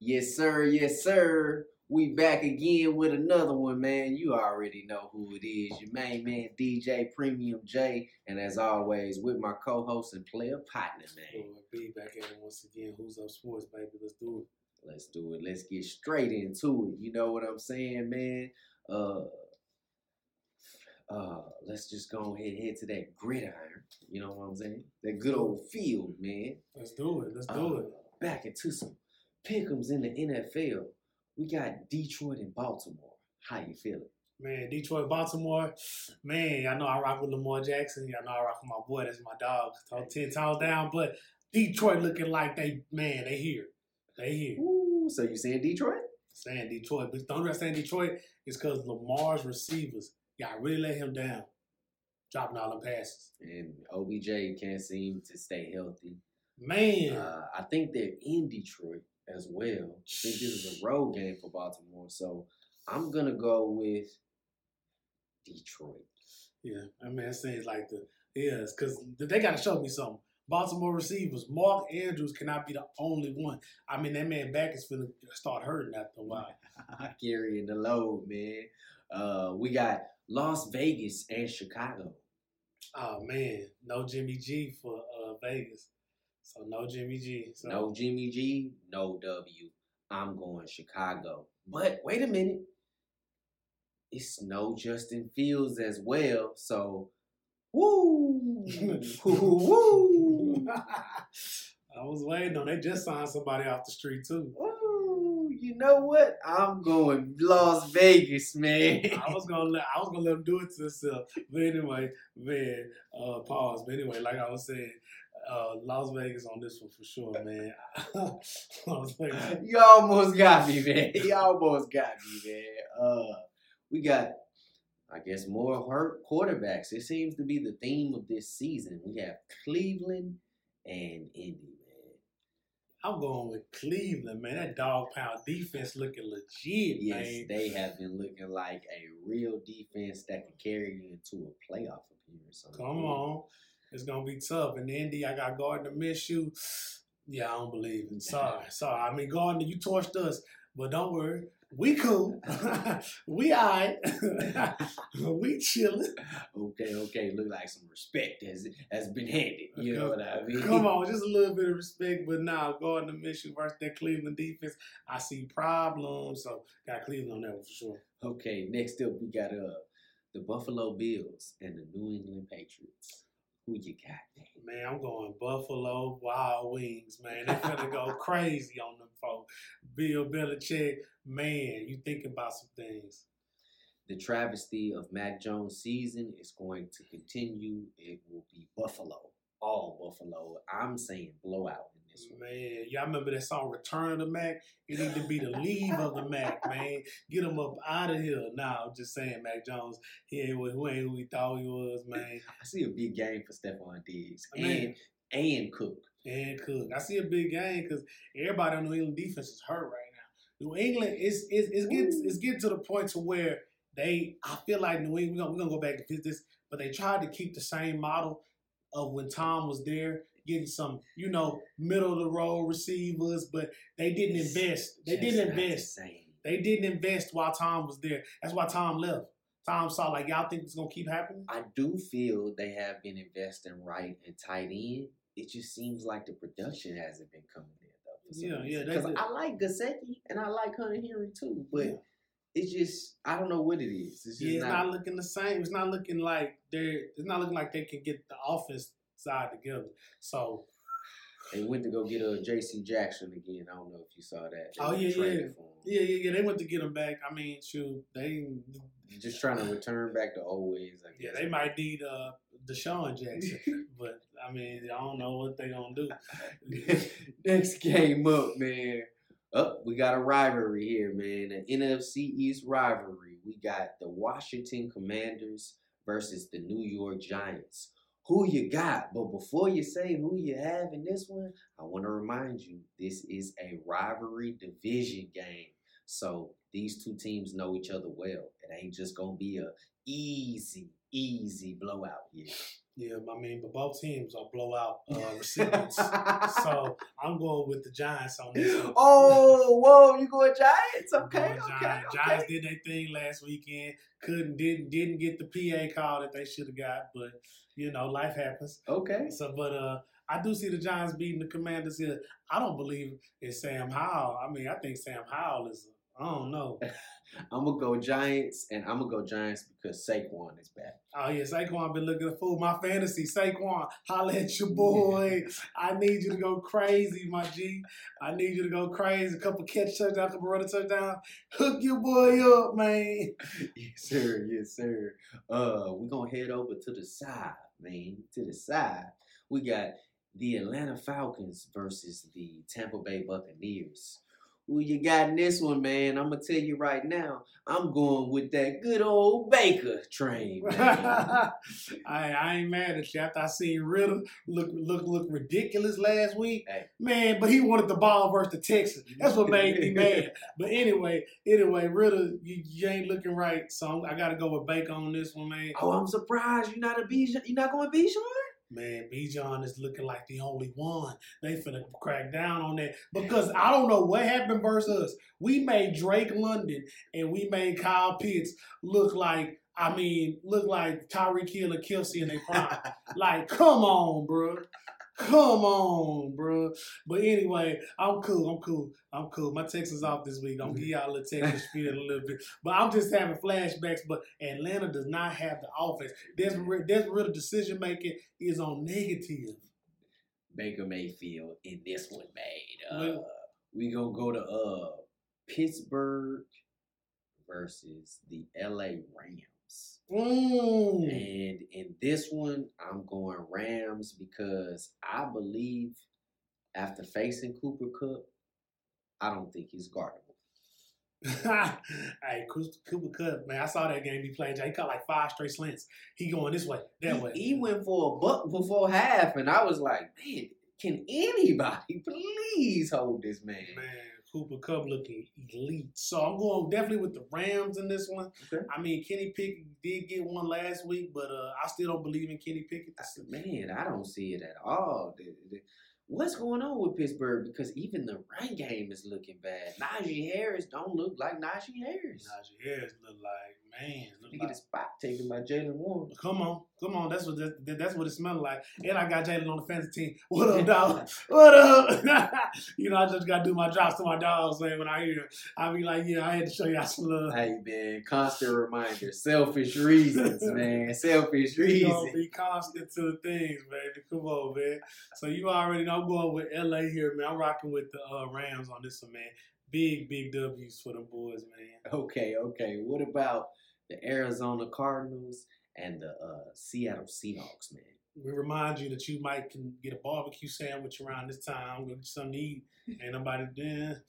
Yes, sir. Yes, sir. We back again with another one, man. You already know who it is. Your main man, DJ Premium J. And as always, with my co-host and player partner, man. FloydBeee back at it once again. Who's up sports, baby? Let's do it. Let's do it. Let's get straight into it. You know what I'm saying, man? Uh uh, let's just go ahead and head to that gridiron. You know what I'm saying? That good old field, man. Let's do it. Let's do Uh, it. Back into some pick'ems in the NFL. We got Detroit and Baltimore. How you feeling? Man, Detroit, Baltimore. Man, I know I rock with Lamar Jackson. Y'all know I rock with my boy. That's my dog. So ten times down, but Detroit looking like they man, they here. They here. Ooh, so you saying Detroit? Saying Detroit, but don't saying Detroit is because Lamar's receivers, y'all really let him down, dropping all the passes. And OBJ can't seem to stay healthy. Man, Uh, I think they're in Detroit as well. I think this is a road game for Baltimore. So I'm gonna go with Detroit. Yeah, I mean, it seems like the yeah, because they got to show me something. Baltimore receivers, Mark Andrews cannot be the only one. I mean, that man back is finna start hurting after a while. Carrying the load, man. Uh, we got Las Vegas and Chicago. Oh man, no Jimmy G for uh, Vegas, so no Jimmy G. So No Jimmy G, no W. I'm going Chicago. But wait a minute. It's no Justin Fields as well. So, woo, woo, I was waiting on. They just signed somebody off the street too. woo. You know what? I'm going Las Vegas, man. I was gonna let I was gonna let them do it to themselves. But anyway, man, uh pause. But anyway, like I was saying, uh Las Vegas on this one for sure, man. You almost got me, man. You almost got me, man. Uh, we got, I guess, more hurt quarterbacks. It seems to be the theme of this season. We have Cleveland and Indy, man. I'm going with Cleveland, man. That dog pound defense looking legit, Yes, man. they have been looking like a real defense that can carry you into a playoff appearance. Come on. It's gonna be tough. And Indy, I got Gardner you. Yeah, I don't believe in. Sorry, sorry. I mean, Gardner, you torched us, but don't worry. We cool. we alright. we chilling. Okay, okay. Look like some respect has has been handed. You know what I mean? Come on, just a little bit of respect. But now, Gardner Minshew versus that Cleveland defense, I see problems. So, got Cleveland on that one for sure. Okay, next up we got uh the Buffalo Bills and the New England Patriots. Who you got, man? Man, I'm going Buffalo Wild Wings, man. They're gonna go crazy on them folks. Bill Belichick, man, you think about some things. The travesty of Mac Jones' season is going to continue. It will be Buffalo, all Buffalo. I'm saying blowout Man, y'all remember that song Return of the Mac? It need to be the leave of the Mac, man. Get him up out of here. Nah, I'm just saying, Mac Jones, he ain't who, who ain't who he thought he was, man. I see a big game for Stefon Diggs I mean- and and Cook. And Cook. I see a big game because everybody on New England defense is hurt right now. New England is is is getting it's getting to the point to where they I feel like New England we're gonna, we're gonna go back and visit this, but they tried to keep the same model of when Tom was there, getting some, you know, middle of the road receivers, but they didn't invest. They Just didn't not the invest. They didn't invest while Tom was there. That's why Tom left. Tom saw like y'all think it's gonna keep happening? I do feel they have been investing right and tight end. It just seems like the production hasn't been coming in though. Yeah, yeah, reason. they 'Cause did. I like Gesicki and I like Hunter Henry too, but Yeah. it's just I don't know what it is. It's just Yeah, it's not, not looking the same. It's not looking like they're. It's not looking like they can get the offense side together. So, They went to go get a J.C. Jackson again. I don't know if you saw that. They Oh, yeah, yeah. yeah, yeah, yeah. They went to get him back. I mean, shoot, they. Just trying to return back to old ways. I Yeah, they might need uh DeSean Jackson, but I mean, I don't know what they're gonna do. Next game up, man. Up, we got a rivalry here, man. An NFC East rivalry. We got the Washington Commanders versus the New York Giants. Who you got? But before you say who you have in this one, I want to remind you this is a rivalry division game. So these two teams know each other well. It ain't just gonna be a easy, easy blowout here. Yeah, I mean, but both teams are blowout uh, recipients. so I'm going with the Giants on this. One. oh, whoa, you going Giants? Okay, Going okay, Giants. okay. Giants did their thing last weekend. Couldn't didn't didn't get the PA call that they should have got, but you know life happens. Okay. So, but uh, I do see the Giants beating the Commanders here. I don't believe it's Sam Howell. I mean, I think Sam Howell is. I don't know. I'm gonna go Giants, and I'm gonna go Giants because Saquon is back. Oh yeah, Saquon been looking a fool. My fantasy, Saquon, holla at your boy. I need you to go crazy, my G. I need you to go crazy. A couple catch touchdowns, a couple running touchdowns. Hook your boy up, man. yes, sir. Yes, sir. Uh, we're gonna head over to the side, man. To the side, we got the Atlanta Falcons versus the Tampa Bay Buccaneers. Who you got in this one, man? I'm gonna tell you right now. I'm going with that good old Baker train, man. I, I ain't mad at you. After I seen Ridder look look look ridiculous last week, Hey. man. But he wanted the ball versus the Texans. That's what made me mad. But anyway, anyway, Ridder, you, you ain't looking right. So I got to go with Baker on this one, man. oh, I'm surprised you're not a Bijan. You're not going Bijan? Man, Bijan is looking like the only one. They finna crack down on that because I don't know what happened versus us. We made Drake London and we made Kyle Pitts look like, I mean, look like Tyreek Hill and Kelce in their prime. like, come on, bro. Come on, bro. But anyway, I'm cool. I'm cool. I'm cool. My Texans off this week. I'm gonna give y'all a little Texas spirit a little bit. But I'm just having flashbacks. But Atlanta does not have the offense. There's there's real decision making is on negative. Baker Mayfield in this one, made. Uh, we gonna go to uh Pittsburgh versus the LA Rams. Mm. And in this one, I'm going Rams because I believe after facing Cooper Kupp, I don't think he's guardable. hey, Cooper Cooper Kupp, man, I saw that game he played. He caught like five straight slants. He going this way, that way. He, he went for a buck before half, and I was like, man, can anybody please hold this man? Man, Cooper Kupp looking elite. So I'm going definitely with the Rams in this one. Okay. I mean, Kenny Pickett did get one last week, but uh, I still don't believe in Kenny Pickett. Man, I don't see it at all. What's going on with Pittsburgh? Because even the run game is looking bad. Najee Harris don't look like Najee Harris. Najee Harris look like man. Look He like, get a spot taken by Jaylen Warren. come on, come on. That's what that, that's what it smelled like. And I got Jalen on the fantasy team. What up, dog? what up? you know, I just got to do my drops to my dogs, man. When I hear, it. I be like, yeah, I had to show y'all some love. Hey man, constant reminder. Selfish reasons, man. Selfish We gonna reasons. be constant to the things, baby. Come on, man. So you already know I'm going with LA here, man. I'm rocking with the uh, Rams on this one, man. Big, big W's for the boys, man. Okay, okay. What about the Arizona Cardinals and the uh, Seattle Seahawks, man? We remind you that you might can get a barbecue sandwich around this time. Get something to eat. Ain't nobody there.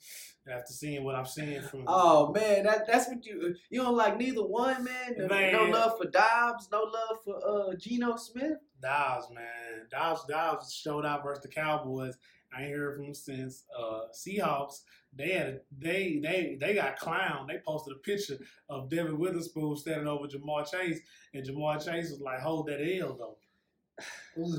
After seeing what I'm seeing from Oh man, that that's what you you don't like neither one, man. No, Man. no love for Dobbs, no love for uh Geno Smith. Dobbs, man. Dobbs, Dobbs showed out versus the Cowboys. I ain't heard from him since. Uh, Seahawks, they had a, they they they got clown. They posted a picture of Devon Witherspoon standing over Ja'Marr Chase, and Ja'Marr Chase was like, "Hold that L though."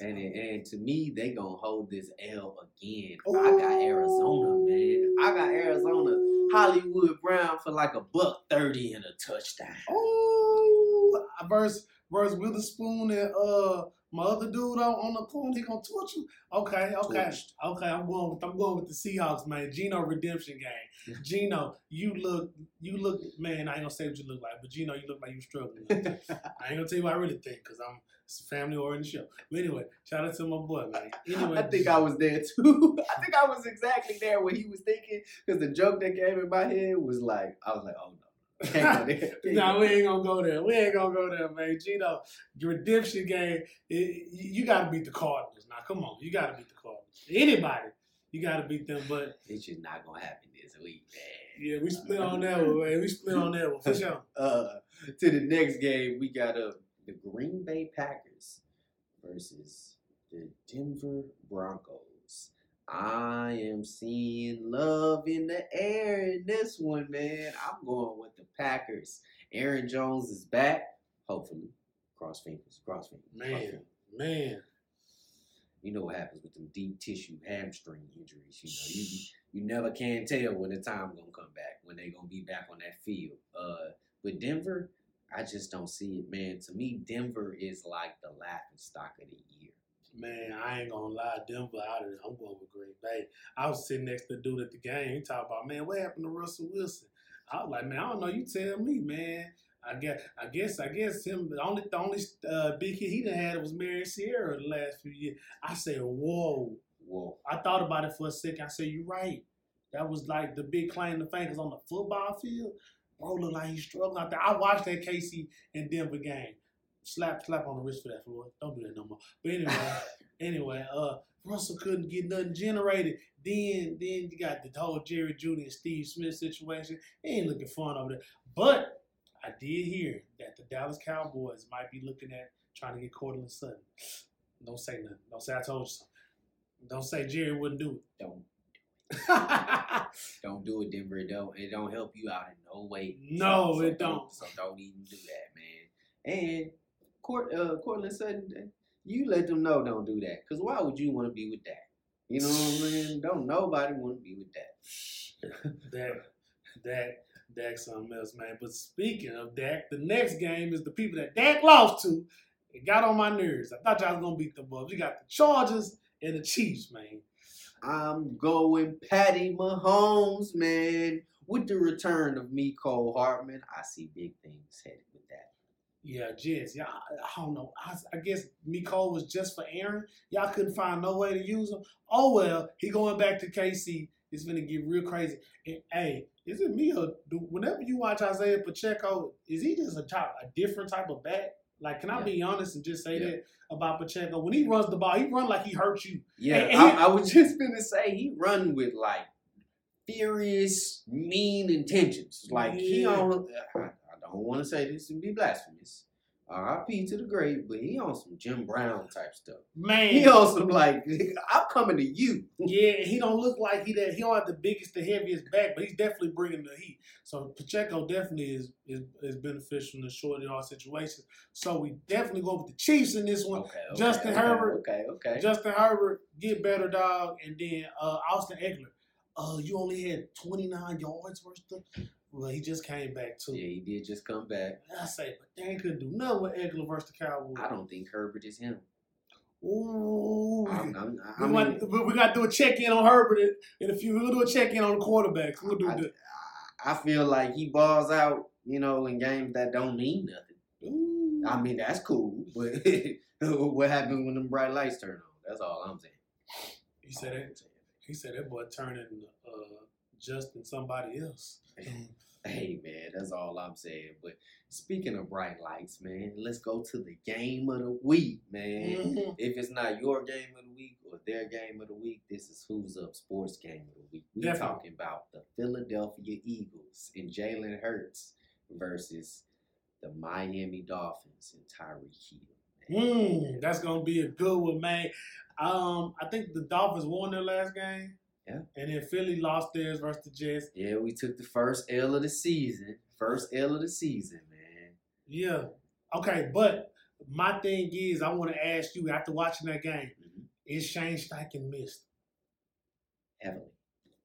And and to me, they gonna hold this L again. I got Arizona, man. I got Arizona. Hollywood Brown for like a buck thirty and a touchdown. Oh, versus versus Witherspoon and uh my other dude on, on the corner, he gonna torch you. Okay, okay, Torched. okay. I'm going with I'm going with the Seahawks, man. Geno redemption game. Geno, you look you look man. I ain't gonna say what you look like, but Geno, you look like you struggling. I ain't gonna tell you what I really think because I'm it's a family oriented show. But anyway, shout out to my boy, man. Anyway, I think I was there too. I think I was exactly there what he was thinking because the joke that came in my head was like, I was like, oh no, can't go there. Can't no, we ain't gonna go there. We ain't gonna go there, man. Geno, redemption game, it, you got to beat the Cardinals. Now, come on, you got to beat the Cardinals. Anybody, you got to beat them. But It's just not gonna happen this week, man. yeah, we split on that one, man. We split on that one for sure. Uh, to the next game, we got uh, the Green Bay Packers versus the Denver Broncos. I am seeing love in the air in this one, man. I'm going with the Packers. Aaron Jones is back, hopefully. Cross fingers, cross fingers. cross Man, fingers. man. You know what happens with them deep tissue hamstring injuries. You know, you you never can tell when the time gonna come back, when they gonna be back on that field. Uh, but Denver, I just don't see it, man. To me, Denver is like the laughing stock of the year. Man, I ain't gonna lie, Denver out of there. I'm going with Green Bay. I was sitting next to the dude at the game. He talked about, man, what happened to Russell Wilson? I was like, man, I don't know. You tell me, man. I guess, I guess, I guess him. The only, the only uh, big hit he done had was Marion Ciara the last few years. I said, whoa. Whoa, I thought about it for a second. I said, you're right. That was like the big claim to fame. Cause on the football field, bro, look like he's struggling out there. I watched that KC and Denver game. Slap, slap on the wrist for that, Floyd. Don't do that no more. But anyway, anyway, uh, Russell couldn't get nothing generated. Then, then you got the whole Jerry Jeudy and Steve Smith situation. It ain't looking fun over there. But I did hear that the Dallas Cowboys might be looking at trying to get Courtland Sutton. Don't say nothing. Don't say I told you something. Don't say Jerry wouldn't do it. don't don't do it, Denver. It don't it don't help you out in no way. No, So it don't. So don't even do that, man. And Court, uh, Courtland Sutton, you let them know don't do that. Cause why would you want to be with that? You know what I'm saying? Don't nobody want to be with that. Dak, Dak, Dak, something else, man. But speaking of Dak, the next game is the people that Dak lost to. It got on my nerves. I thought y'all was gonna beat the Bucks. You got the Chargers and the Chiefs, man. I'm going Patty Mahomes, man. With the return of Mecole Hardman, I see big things headed that. Yeah, Jets. Yeah, I, I don't know. I, I guess Mecole was just for Aaron. Y'all couldn't find no way to use him. Oh well, he going back to KC. It's gonna get real crazy. And hey, is it me or do, whenever you watch Isaiah Pacheco, is he just a type, a different type of back? Like, can I Yeah. be honest and just say Yeah. that about Pacheco? When he runs the ball, he run like he hurts you. Yeah, And- and I, he- I was just gonna say he run with like furious, mean intentions. Like he Yeah. on. I, don't want to say this and be blasphemous. R.I.P. to the great, but he on some Jim Brown type stuff. Man, He on some like I'm coming to you. Yeah, he don't look like he that he don't have the biggest, the heaviest back, but he's definitely bringing the heat. So Pacheco definitely is is, is beneficial in the short and all situations. So we definitely go with the Chiefs in this one. Okay, okay, Justin okay, Herbert. Okay, okay. Justin Herbert get better, dog, and then uh, Austin Ekeler. Uh, you only had 29 yards worth of. Well, he just came back too. yeah, he did just come back. I say, but they couldn't do nothing with Ekeler versus the Cowboys. I don't think Herbert is him. Ooh, I'm, I'm, I we, want, we, got to do a check in on Herbert in, a few. We're gonna do a check in on the quarterbacks. We'll do I, the. I feel like he balls out, you know, in games that don't mean nothing. Ooh. I mean, that's cool, but what happens when them bright lights turn on? That's all I'm saying. he said it. He said that boy turning uh, Justin somebody else. Hey, man, that's all I'm saying. But speaking of bright lights, man, let's go to the game of the week, man. Mhm. If it's not your game of the week or their game of the week, this is Who's Up Sports Game of the Week. We're Definitely. talking about the Philadelphia Eagles and Jalen Hurts versus the Miami Dolphins and Tyreek Hill. Mm, that's gonna be a good one, man. Um, I think the Dolphins won their last game. Yeah. And then Philly lost theirs versus the Jets. Yeah, we took the first L of the season. First L of the season, man. Yeah. Okay, but my thing is, I want to ask you after watching that game, Mhm. is Shane Steichen missed? Heavily.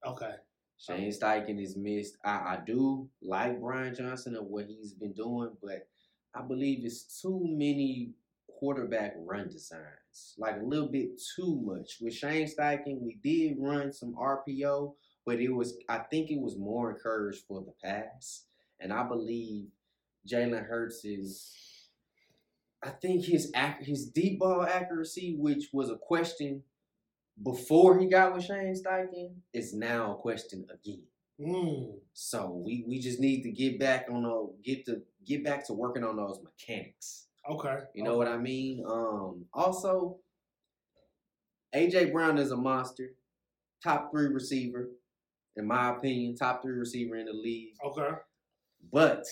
Okay. Shane Steichen is missed. I, I do like Brian Johnson and what he's been doing, but I believe it's too many quarterback run designs. Like a little bit too much. With Shane Steichen, we did run some RPO, but it was I think it was more encouraged for the pass. And I believe Jalen Hurts is I think his his deep ball accuracy, which was a question before he got with Shane Steichen, is now a question again. Mm. So we, we just need to get back on those get to get back to working on those mechanics. Okay. You know what I mean? Um also AJ Brown is a monster. Top three receiver, in my opinion, top three receiver in the league. Okay. But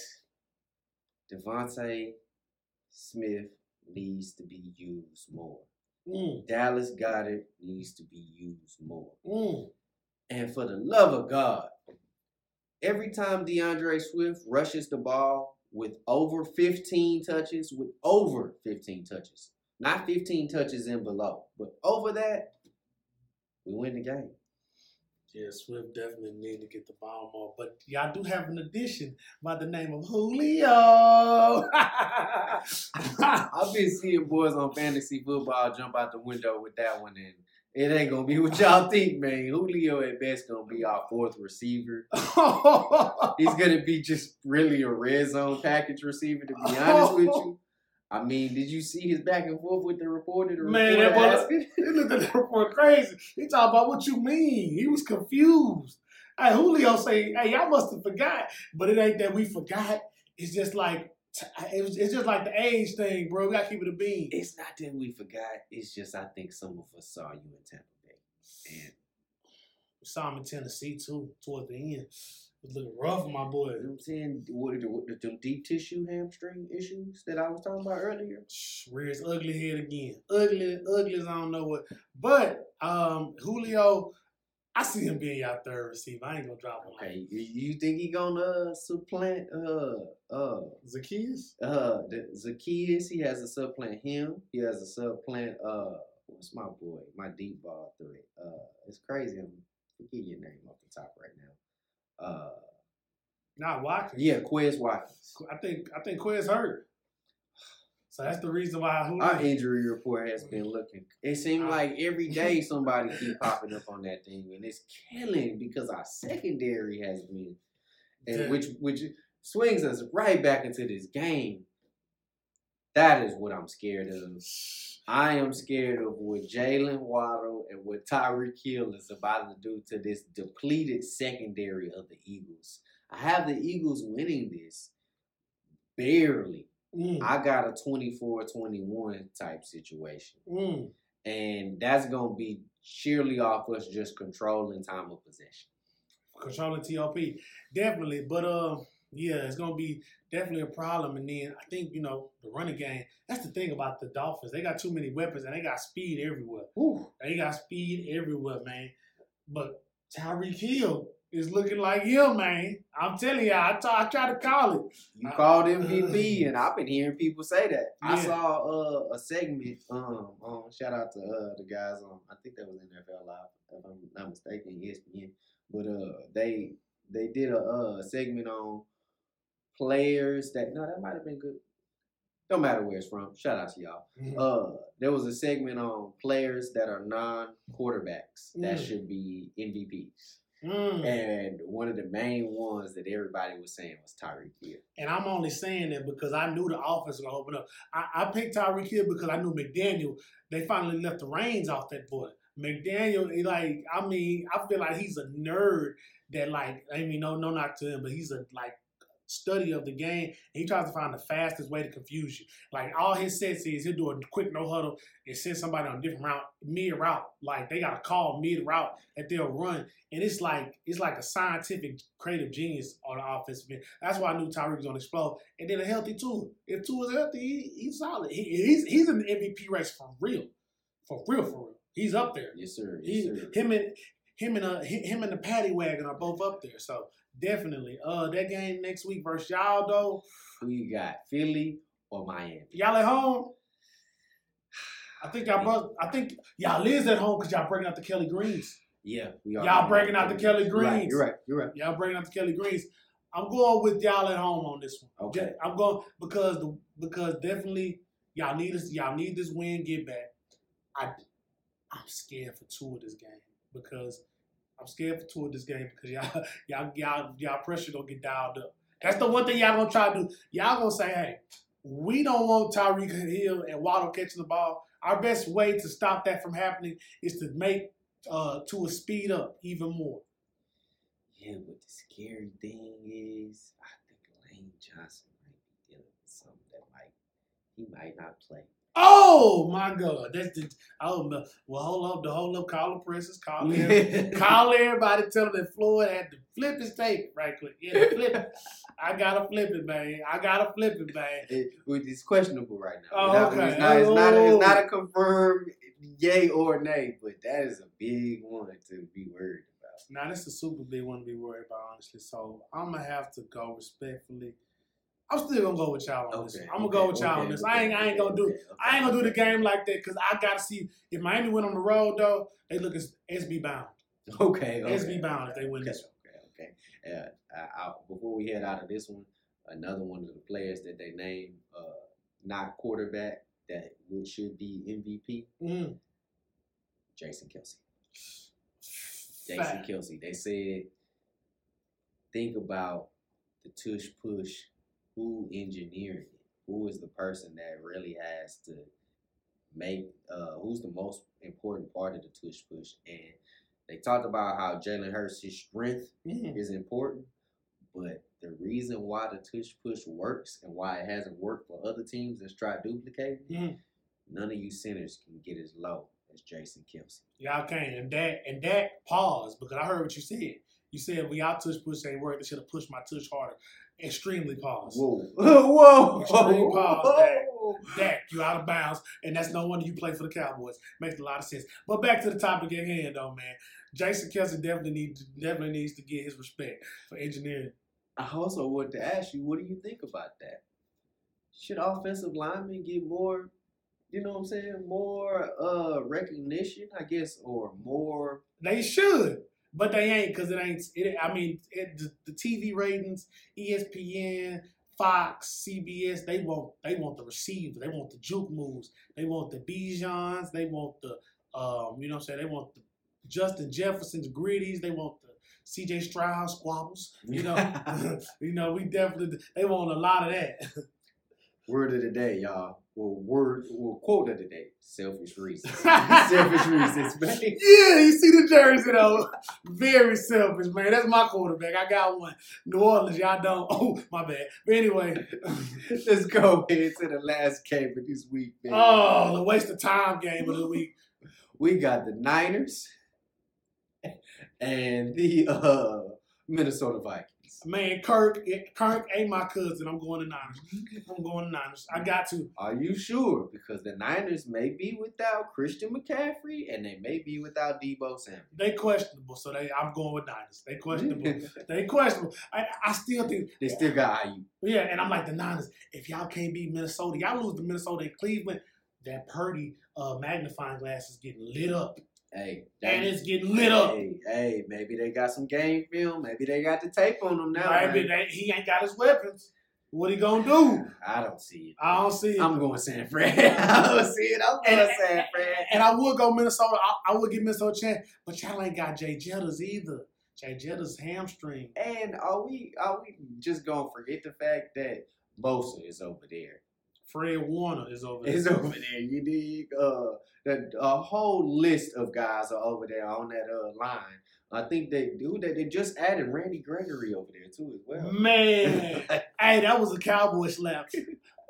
DeVonta Smith needs to be used more. Mm. Dallas Goedert needs to be used more. Mm. And for the love of God, every time DeAndre Swift rushes the ball, with over 15 touches, with over 15 touches. Not 15 touches and below, but over that, we win the game. Yeah, Swift definitely need to get the ball more. But y'all do have an addition by the name of Julio. I've been seeing boys on fantasy football jump out the window with that one, and it ain't gonna be what y'all think, man. Julio at best gonna be our fourth receiver. He's gonna be just really a red zone package receiver, to be honest with you. I mean, did you see his back and forth with the reporter? The Man, reporter that boy- asking? he looked at the reporter crazy. He talking about what you mean. He was confused. Hey, Julio say, hey, y'all must have forgot. But it ain't that we forgot. It's just like it was, it's just like the age thing, bro. We gotta keep it a bean. It's not that we forgot. It's just I think some of us saw you in Tampa Bay, and We saw him in Tennessee too, towards the end. It was looking rough, my boy. you know what I'm saying, what are the, what are them deep tissue hamstring issues that I was talking about earlier? Rears ugly head again. Ugly, ugly as I don't know what. But um Julio, I see him being y'all third receiver. I ain't gonna drop him. Okay, you, you think he gonna uh, supplant uh uh Zaccheaus? uh the Zaccheaus? He has a supplant him. He has a supplant uh what's my boy? My deep ball threat. Uh, it's crazy. I'm forget your name off the top right now. Uh, Not Watkins. yeah, Quez Watkins. I think I think Quez hurt. So that's the reason why. Our injury report has been looking. It seemed uh, like every day somebody keep popping up on that thing, and it's killing because our secondary has been, and Yeah. which which swings us right back into this game. That is what I'm scared of. I am scared of what Jaylen Waddle and what Tyreek Hill is about to do to this depleted secondary of the Eagles. I have the Eagles winning this barely. Mm, I got a 24-21 type situation. mm. And that's gonna be sheerly off us just controlling time of possession. Controlling TOP. Definitely. But uh yeah, it's gonna be definitely a problem. And then I think, you know, the running game, that's the thing about the Dolphins. They got too many weapons and they got speed everywhere. Ooh. They got speed everywhere, man. But Tyreek Hill is looking like him, man. I'm telling you, I, t- I try to call it. You Uh, called MVP, and I've been hearing people say that. I saw uh, a segment. Um, um, shout out to uh, the guys on. I think that was NFL Live, if I'm not mistaken, ESPN. But uh, they they did a uh, segment on players that no, that might have been good. Don't matter where it's from. Shout out to y'all. Uh, there was a segment on players that are non-quarterbacks that Mm. should be MVPs, Mm. and one of the main ones that everybody was saying was Tyreek Hill. And I'm only saying that because I knew the offense was open up. I, I picked Tyreek Hill because I knew McDaniel. They finally left the reins off that boy. McDaniel, he like, I mean, I feel like he's a nerd that like, I mean, no, no, not to him, but he's a like study of the game. He tries to find the fastest way to confuse you. Like all his sets is he'll do a quick no huddle and send somebody on a different route, mid route. Like they got a call mid route that they'll run, and it's like it's like a scientific, creative genius on the offensive end. That's why I knew Tyreek was gonna explode. And then a healthy Tua. If two is healthy, he, he's solid. He, he's he's in the MVP race for real, for real, for real. He's up there. Yes, sir. He, sir. him and him and uh him and the paddy wagon are both up there. So definitely, uh, that game next week versus y'all though. Who you got, Philly or Miami? Y'all at home. I think y'all both. I think y'all is at home because y'all bringing out the Kelly Greens. Yeah, we are. Y'all breaking out the Kelly You're right, Greens. You're right. You're right. Y'all bringing out the Kelly Greens. I'm going with y'all at home on this one. Okay. I'm going because the because definitely y'all need this. Y'all need this win. Get back. I I'm scared for two of this game because I'm scared for two of this game because y'all y'all y'all y'all pressure gonna get dialed up. That's the one thing y'all gonna try to do. Y'all gonna say, hey, we don't want Tyreek Hill and Waddle catching the ball. Our best way to stop that from happening is to make uh to speed up even more. Yeah, but the scary thing is, I think Lane Johnson might be dealing with something that might he might not play. Oh my God, that's the oh no. Well, hold up, the hold up, call the presses, call everybody, call everybody, tell them that Floyd had to flip his tape right quick. Yeah, flip it. I gotta flip it, man. I gotta flip it, man. It, it's questionable right now. Oh, It's not- okay. It's not, it's, not a, it's oh. not Oh. a confirmed yay or nay, but that is a big one to be worried about. Now this is a super big one to be worried about, honestly. So I'm gonna have to go respectfully. I'm still gonna go with y'all on this. I'm gonna okay, go with y'all okay, on this. I ain't I ain't gonna do okay, I ain't gonna do the game like that because I gotta see if Miami win on the road though. They look as SB bound. Okay, okay. SB bound if they win okay, this. Okay, okay. Uh, I, I, before we head out of this one, another one of the players that they named, uh, not quarterback, that would should be MVP, Mm. Jason Kelce. Jason Fact. Kelce. They said, think about the tush push. Who engineering it? Who is the person that really has to make? Uh, who's the most important part of the tush push? And they talked about how Jalen Hurts' his strength is important, but the reason why the tush push works and why it hasn't worked for other teams that's tried duplicating, Mhm. none of you centers can get as low as Jason Kelce. Y'all can't. and that and that pause because I heard what you said. You said we y'all tush push ain't work. They should have pushed my tush harder. Extremely pause. Whoa, whoa, Extreme pause, Dak. Dak, you out of bounds, and that's no wonder you play for the Cowboys. Makes a lot of sense. But back to the topic at hand, though, man. Jason Kelce definitely needs definitely needs to get his respect for engineering. I also wanted to ask you, what do you think about that? Should offensive linemen get more, you know what I'm saying, more uh recognition, I guess, or more? They should, but they ain't because it ain't. It, I mean, it, the, the TV ratings, ESPN, Fox, CBS, they want they want the receiver, they want the juke moves, they want the Bijans, they want the um, you know what I'm saying, they want the Justin Jefferson's gritties, they want the CJ Stroud squabbles. You know, you know, we definitely they want a lot of that. Word of the day, y'all. Well, word, well, quote of the day: selfish reasons. selfish reasons, man. Yeah, you see the jersey though. Very selfish, man. That's my quarterback. I got one. New Orleans, y'all don't. Oh, my bad. But anyway, Let's go into the last game of this week, man. oh, the waste of time game of the week. We got the Niners and the uh, Minnesota Vikings. Man, Kirk, Kirk ain't my cousin. I'm going to Niners. I'm going to Niners. I got to. Are you sure? Because the Niners may be without Christian McCaffrey and they may be without Deebo Samuel. They questionable, so they. I'm going with Niners. They questionable. they questionable. I, I still think. they still got IU. Yeah, and I'm like the Niners. If y'all can't beat Minnesota, y'all lose to Minnesota and Cleveland. That Purdy uh, magnifying glass is getting lit up, Hey, and it's getting lit up. Hey, hey, maybe they got some game film. Maybe they got the tape on them now. Maybe they, he ain't got his weapons. What he gonna do? I don't see it. I don't see it. I'm going San Fran. I don't see it. I'm going and, San Fran. and I would go Minnesota. I, I would give Minnesota a chance, but y'all ain't got Jay Jettas either. Jay Jettas hamstring. And are we are we just gonna forget the fact that Bosa is over there? Fred Warner is over there. Is over there. You dig? Uh, the, a whole list of guys are over there on that uh line. I think they do that. They just added Randy Gregory over there too as well. Man, hey, that was a cowboy slap.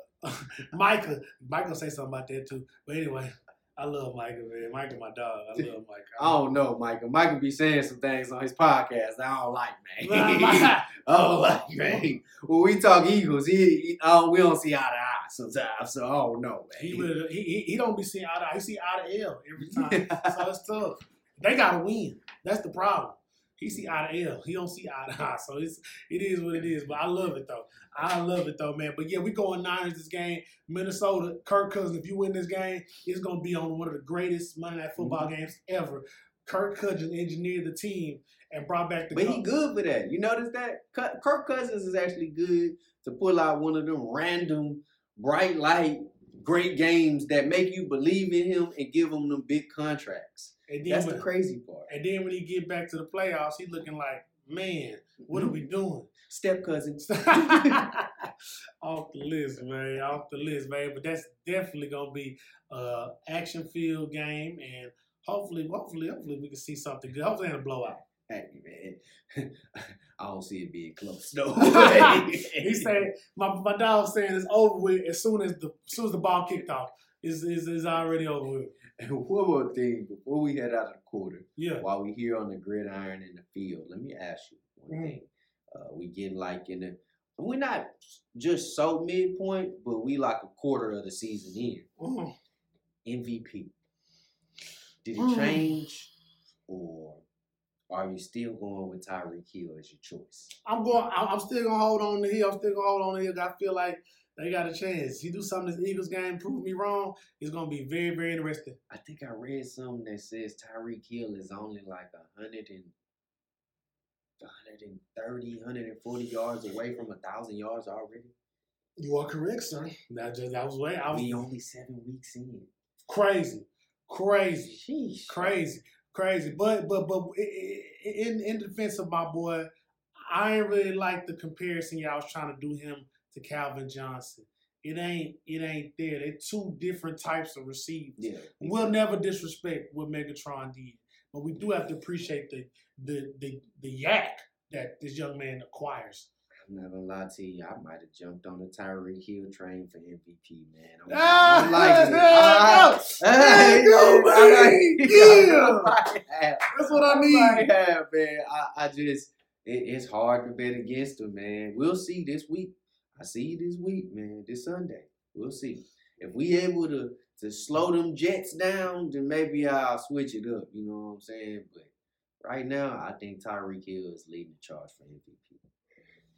Micah, Micah say something about that too. But anyway, I love Micah, man. Micah, my dog. I love Micah. I don't know, Michael. Michael be saying some things on his podcast I don't like, man. I don't like, man. When we talk Eagles, he, he oh, we don't see eye to eye sometimes, so I don't know, man. he, really, he, he he don't be seeing out of he see out of L every time. so it's tough. They gotta win. That's the problem. He see out of L. He don't see eye to eye. So it's it is what it is. But I love it though. I love it though, man. But yeah, we going Niners this game. Minnesota, Kirk Cousins. If you win this game, it's gonna be on one of the greatest Monday Night Football Mm-hmm. games ever. Kirk Cousins engineered the team and brought back the. But he good for that. You notice that? Kirk Cousins is actually good to pull out one of them random, bright light, great games that make you believe in him and give him them big contracts. And then That's when, the crazy part. and then when he get back to the playoffs, he looking like, man, what are mm-hmm. we doing? Step Cousins. off the list, man. Off the list, man. But that's definitely gonna be a action field game, and hopefully, hopefully, hopefully, we can see something good. Hopefully, it ain't a blowout. Hey, man. I don't see it being close. No. He said, my my dog saying it's over with as soon as the as soon as the ball kicked off. Is is is already over with. One more thing before we head out of the quarter, Yeah. while we here on the gridiron in the field, let me ask you one Mhm. thing. Uh, we getting like in the, we're not just so midpoint, but we like a quarter of the season in. Mm. MVP. Did it Mm. change, or are you still going with Tyreek Hill as your choice? I'm going. I'm, I'm still gonna hold on to Hill. I'm still gonna hold on to Hill. I feel like they got a chance. He do something this Eagles game, prove me wrong. It's gonna be very, very interesting. I think I read something that says Tyreek Hill is only like a hundred and 130, 140 yards away from a thousand yards already. You are correct, sir. That just that was way. I was We only seven weeks in. crazy, crazy, Sheesh. crazy, crazy. But but but in in defense of my boy, I ain't really like the comparison y'all was trying to do him to Calvin Johnson. It ain't it ain't there. They're two different types of receivers. Yeah. We'll never disrespect what Megatron did, but we do have to appreciate the the the the YAC that this young man acquires. I'm not gonna lie to you. I might have jumped on the Tyreek Hill train for MVP, man. I'm, Ah, I'm liking it. there Ah, There hey, you go, man, I man. like- Yeah. I. That's what I I need. might have, man. I, I just, it, it's hard to bet against him, man. We'll see this week. I see you this week, man. This Sunday. We'll see. If we able to to slow them Jets down, then maybe I'll switch it up. You know what I'm saying? But right now, I think Tyreek Hill is leading the charge for MVP.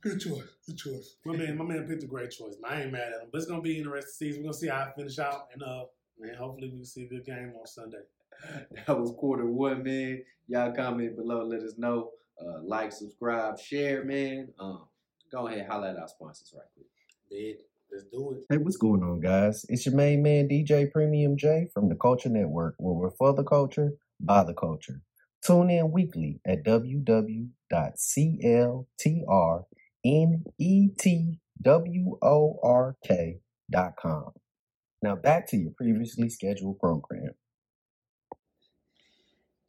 Good choice. Good choice. My man, my man picked a great choice. Man, I ain't mad at him. But it's gonna be an interesting season. We're gonna see how I finish out, and uh, man, hopefully we can see a good game on Sunday. That was quarter one, man. Y'all comment below. Let us know. Uh, like, subscribe, share, man. Um, go ahead, holla at our sponsors right quick. Big. Let's do it. Hey, what's going on, guys? It's your main man, DJ Premium J from the Culture Network, where we're for the culture, by the culture. Tune in weekly at www.cltrnetwork.com. Now back to your previously scheduled program.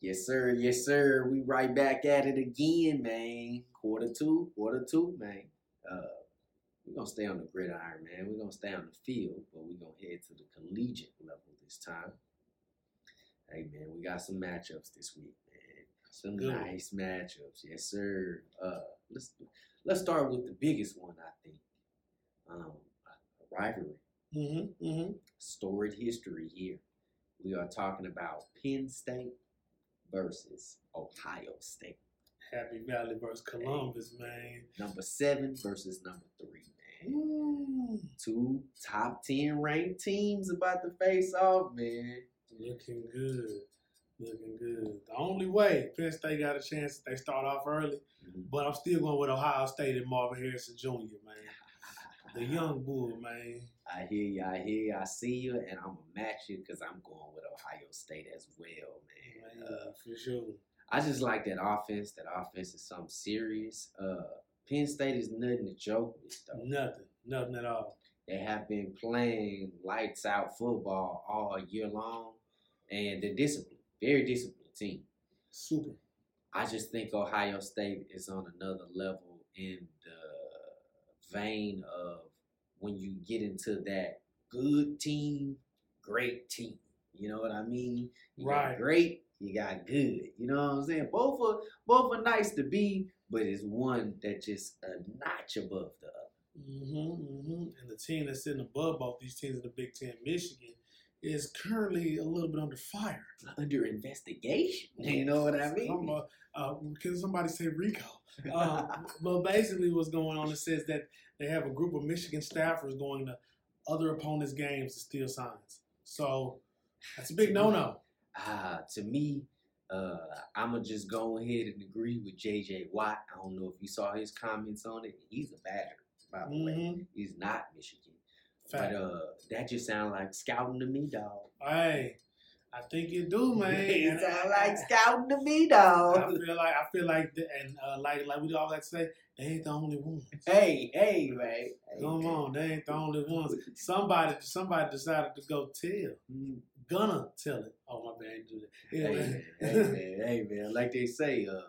Yes, sir. Yes, sir. We right back at it again, man. Quarter two, quarter two, man. Uh, we're gonna stay on the gridiron, man. We're gonna stay on the field, but we're gonna head to the collegiate level this time. Hey, man, we got some matchups this week, man. Some Good. nice matchups, yes, sir. Uh, let's let's start with the biggest one, I think. Um, rivalry, Mm-hmm. Mm-hmm. storied history here. We are talking about Penn State versus Ohio State. Happy Valley versus Columbus, man. Number seven versus number three, man. Mm, Two top ten ranked teams about to face off, man. looking good. Looking good. The only way Penn State got a chance, they start off early, but I'm still going with Ohio State and Marvin Harrison Jr., man. The young bull, man. I hear you, I hear you, I see you, and I'm gonna match you because I'm going with Ohio State as well, man. Man, Uh, for sure. I just like that offense. That offense is something serious. Uh, Penn State is nothing to joke with, though. Nothing. Nothing at all. They have been playing lights out football all year long, and they're disciplined, very disciplined team. Super. I just think Ohio State is on another level in the vein of when you get into that good team, great team. You know what I mean? You Right. great, you got good. You know what I'm saying? Both are both are nice to be, but it's one that just a notch above the other. Mm-hmm, mm-hmm. And the team that's sitting above both these teams in the Big Ten, Michigan, is currently a little bit under fire. Under investigation. You know what I mean? Uh, can somebody say Rico? Uh, but basically, what's going on? It says that they have a group of Michigan staffers going to other opponents' games to steal signs. So that's a big no-no. Ah, to me, uh, I'ma just go ahead and agree with JJ Watt. I don't know if you saw his comments on it. He's a Badger, by the way. Mm-hmm. He's not Michigan. Fact. But uh, that just sounds like scouting to me, dog. hey, I think you do, man. it And sound I- like scouting to me, dog. I feel like I feel like the, and uh, like like we all like to say, they ain't the only ones. Hey, hey, man. Hey, Come man. on, they ain't the only ones. Somebody somebody decided to go tell. Mm. Gonna tell it. Oh my bad, I didn't do that. Hey, man, hey, man, hey, man. Like they say, uh,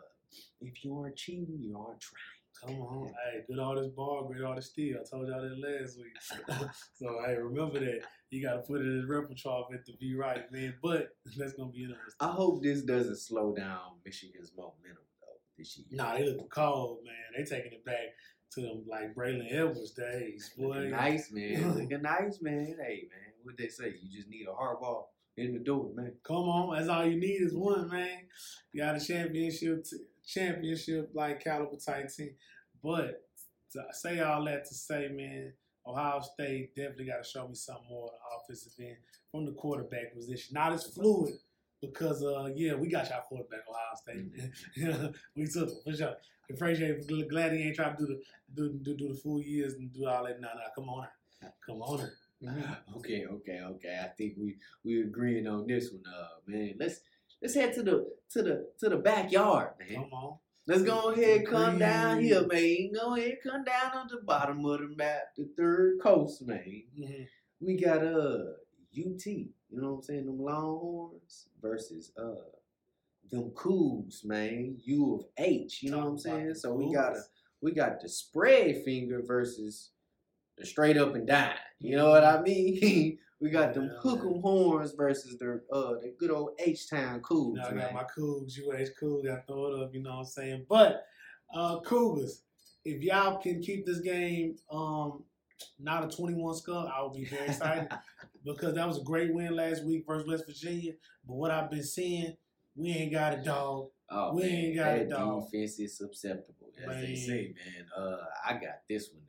if you aren't cheating, you aren't trying. Come on, hey, good artist ball, great artist steal. I told y'all that last week. so hey, remember that. You gotta put it in the repertoire for it to be right, man. But that's gonna be interesting. I hope this doesn't slow down Michigan's momentum, though, this year. Nah, they look cold, man. They taking it back to them like Braylon Edwards days, boy. Looking nice, man. Looking nice, man. Hey, man. What they say? You just need a hard ball. in the door, man. Come on, that's all you need is one, man. You got a championship, t- championship like caliber type team. But to say all that to say, man, Ohio State definitely got to show me something more on the offensive end from the quarterback position. Not as fluid because, uh, yeah, we got y'all quarterback Ohio State. we took it for sure. Appreciate glad he ain't trying to do the do, do, do the full years and do all that. No, no, come on, come on. Now. Okay, okay, okay. I think we we agreeing on this one, uh, man. Let's let's head to the to the to the backyard, man. Come on. Let's go ahead, come down here, man. Go ahead, come down on the bottom of the map, the third coast, man. hmm We got uh UT, you know what I'm saying? Them Longhorns versus uh them Cougs, man. U of H, you know what I'm saying? So we got a we got the spread finger versus straight up and down. You know what I mean? we got them Yeah, hook 'em horns versus the uh the good old H Town Cougs, Now I man. got my Cougs, UH Cougs, got to throw it up, you know what I'm saying? But uh Cougars, if y'all can keep this game um not a 21 skull, I will be very excited because that was a great win last week versus West Virginia. But what I've been seeing, we ain't got a dog. Oh, We man, ain't got that it, dog. defense is susceptible, as they Man. say, man. Uh, I got this one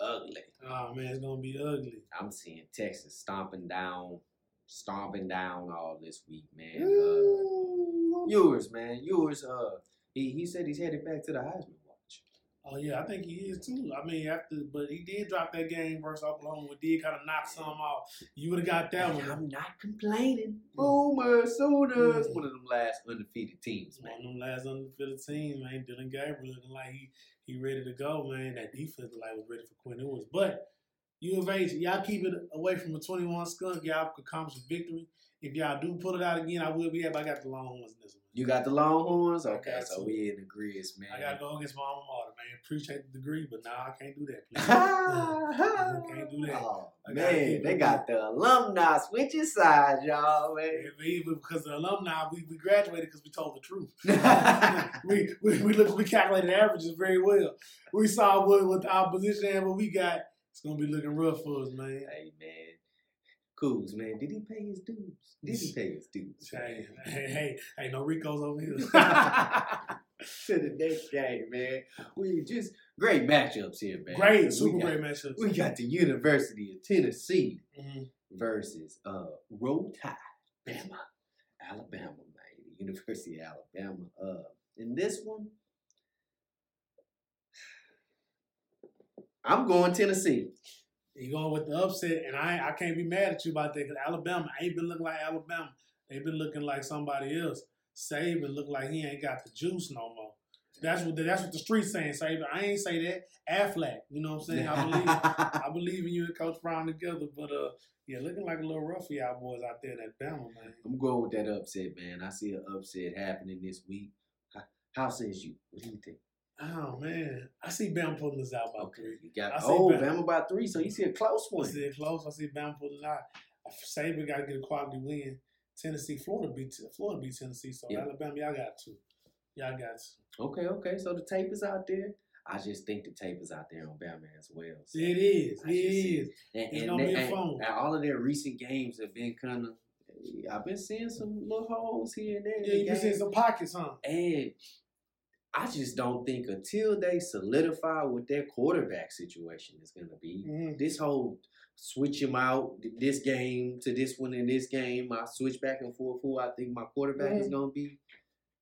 ugly. Oh man, it's gonna be ugly. I'm seeing Texas stomping down, stomping down all this week, man. Uh, yours, man, yours. Uh, he he said he's headed back to the Heisman Watch. Oh yeah, I think he is too. I mean, after but he did drop that game versus Oklahoma. It did kind of knock some off. You would have got that And one. I'm not complaining. Boomer Sooners, Mm. one of them last undefeated teams, One of them last undefeated teams, man. Dillon Gabriel looking like he he ready to go, man. That defense looked like was ready for Quinn Ewers. But U of H, y'all keep it away from a 21 skunk. Y'all could accomplish victory. If y'all do pull it out again, I will be happy. I got the Longhorns in this one. You got the Longhorns, okay? So to. we in agreement, man. I got to go against my alma mater, man. Appreciate the degree, but nah, I can't do that. Please. Can't do that. Oh, man, they got the alumni switching sides, y'all, man. We- because the alumni, we, we graduated because we told the truth. we, we we looked, we calculated averages very well. We saw what what our position and what we got. It's gonna be looking rough for us, man. hey, man. Cougs, man, did he pay his dues? Did he pay his dues? Hey, hey, hey, hey, no Ricos over here. to the next game, man. We just great matchups here, man. great, super got- great matchups. We got the University of Tennessee Mhm. versus uh Roll Tide, Bama, Alabama, man. The University of Alabama. Uh, in this one, I'm going Tennessee. You going with the upset, and I I can't be mad at you about that because Alabama ain't been looking like Alabama. They've been looking like somebody else. Saban look like he ain't got the juice no more. That's what the, that's what the streets saying. Saban, I ain't say that. Affleck, you know what I'm saying? I believe I believe in you and Coach Brown together, but uh, yeah, looking like a little rough for y'all boys out there in that Bama, man. I'm going with that upset, man. I see an upset happening this week. How, how says you? What do you think? Oh man, I see Bama pulling this out by Okay, three. you got I see oh Bama. Bama by three, so you see a close I one. see it close. I see Bama pulling it out. Saban got to get a quality win. Tennessee, Florida beat Florida beat Tennessee, so Yeah. Alabama, y'all got two. Y'all got to. Okay, okay. So the tape is out there. I just think the tape is out there on Bama as well. So It is. I It is. And, It's and, gonna be a and- phone. and all of their recent games have been kind of. I've been seeing some little holes here and there. Yeah, the you been seeing some pockets, huh? And I just don't think until they solidify what their quarterback situation is going to be, Mhm. this whole switch him out this game to this one in this game, I switch back and forth who I think my quarterback is Mhm. going to be.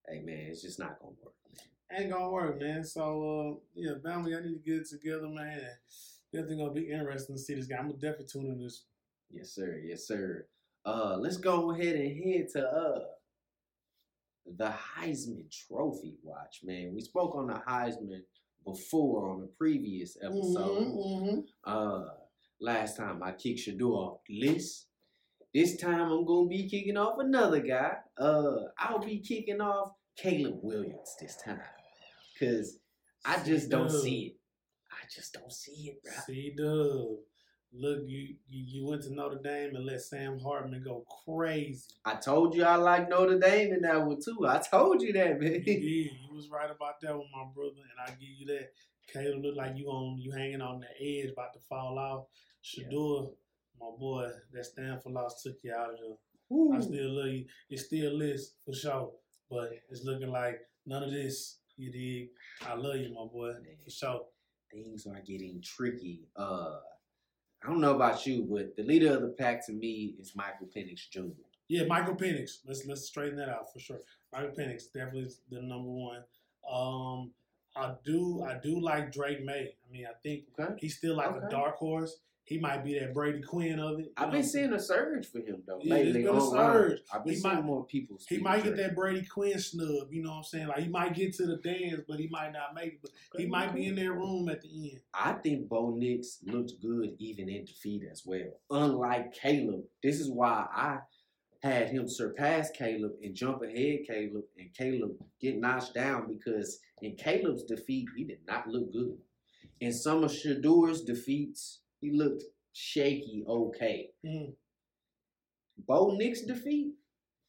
Hey man, it's just not going to work. Ain't gonna work, man. So uh, yeah, Bama, y'all need to get it together, man. Definitely gonna be interesting to see this guy. I'm gonna definitely tune in this. Yes, sir. Yes, sir. Uh, let's go ahead and head to uh the Heisman Trophy watch, man. We spoke on the Heisman before on a previous episode. Mhm, Uh, last time I kicked Shedeur off the list. This time I'm gonna be kicking off another guy. Uh, I'll be kicking off Caleb Williams this time, cause I just don't see it. I just don't see it, bro. See, Dub. Look, you, you you went to Notre Dame and let Sam Hartman go crazy. I told you I like Notre Dame in that one too. I told you that, You man. did. You was right about that one, my brother, and I give you that. Caleb looked like you on you hanging on the edge, about to fall off. Shedeur, my boy, that Stanford loss took you out of the I still love you. It's still list for sure, but it's looking like none of this. You dig? I love you, my boy, for sure. Things are getting tricky. Uh, I don't know about you, but the leader of the pack to me is Michael Penix Jr. Yeah, Michael Penix. Let's let's straighten that out for sure. Michael Penix definitely is the number one. Um, I do I do like Drake Maye. I mean, I think Okay. he's still like Okay. a dark horse. He might be that Brady Quinn of it. I've know? been seeing a surge for him though Yeah, there's lately been a surge. I've been He seeing might- more people. He might get that Brady Quinn snub, you know what I'm saying? Like he might get to the dance, but he might not make it. But he Okay, might be in their room at the end. I think Bo Nix looked good even in defeat as well. Unlike Caleb, this is why I had him surpass Caleb and jump ahead Caleb, and Caleb get notched down because in Caleb's defeat he did not look good. In some of Shedeur's defeats, he looked shaky, okay. Mm. Bo Nix defeat,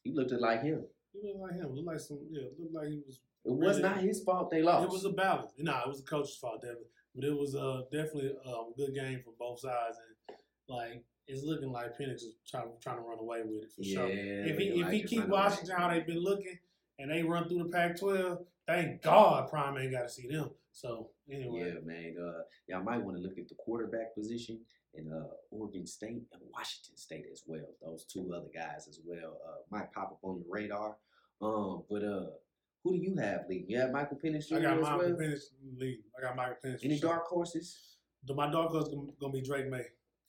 he looked like him. He looked like him. Looked like some. Yeah, looked like he was. It was not his fault they lost. It was a balance. Nah, it was the coach's fault, definitely. But it was uh, definitely um, a good game for both sides, and like it's looking like Penix is trying trying to run away with it for yeah, sure. If he if he keep Washington away. how they've been looking, and they run through the Pac-12, thank God Prime ain't got to see them. So anyway, Yeah, man. Uh, y'all might want to look at the quarterback position in uh, Oregon State and Washington State as well. Those two other guys as well uh, might pop up on your radar. Um, but uh, who do you have leading? You have Michael Penix Jr. I got Michael well. Penix leading. I got Michael Penix. Any sure. dark horses? My dark horse gonna, gonna be Drake Maye.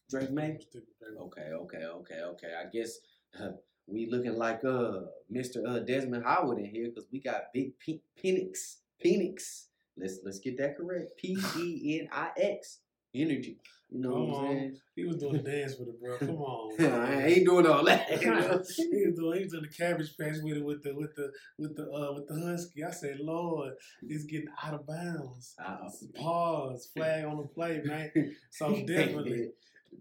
Drake Maye. I'm sticking with Drake Maye. Okay, okay, okay, okay. I guess uh, we looking like uh Mr. Uh, Desmond Howard in here because we got Big P- Penix. Penix. Let's let's get that correct. P E N I X. Energy. You know Come what I'm on. saying? He was doing the dance with it, bro. Come on. I ain't doing all that. he was doing he was doing the cabbage patch with it with the with the with the uh with the husky. I said, Lord, it's getting out of bounds. Uh, Pause, flag on the play, man. So definitely.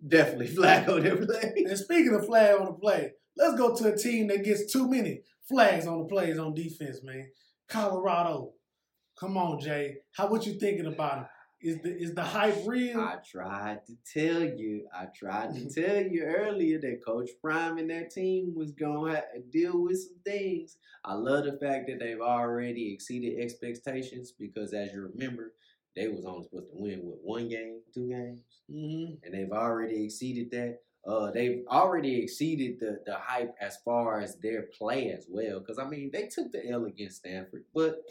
definitely flag on the play. And speaking of flag on the play, let's go to a team that gets too many flags on the plays on defense, man. Colorado. Come on, Jay. How what you thinking about him? Is the is the hype real? I tried to tell you. I tried to tell you earlier that Coach Prime and that team was gonna have to deal with some things. I love the fact that they've already exceeded expectations because, as you remember, they was only supposed to win with one game, two games. hmm and they've already exceeded that. Uh, they've already exceeded the the hype as far as their play as well. Because I mean, they took the L against Stanford, but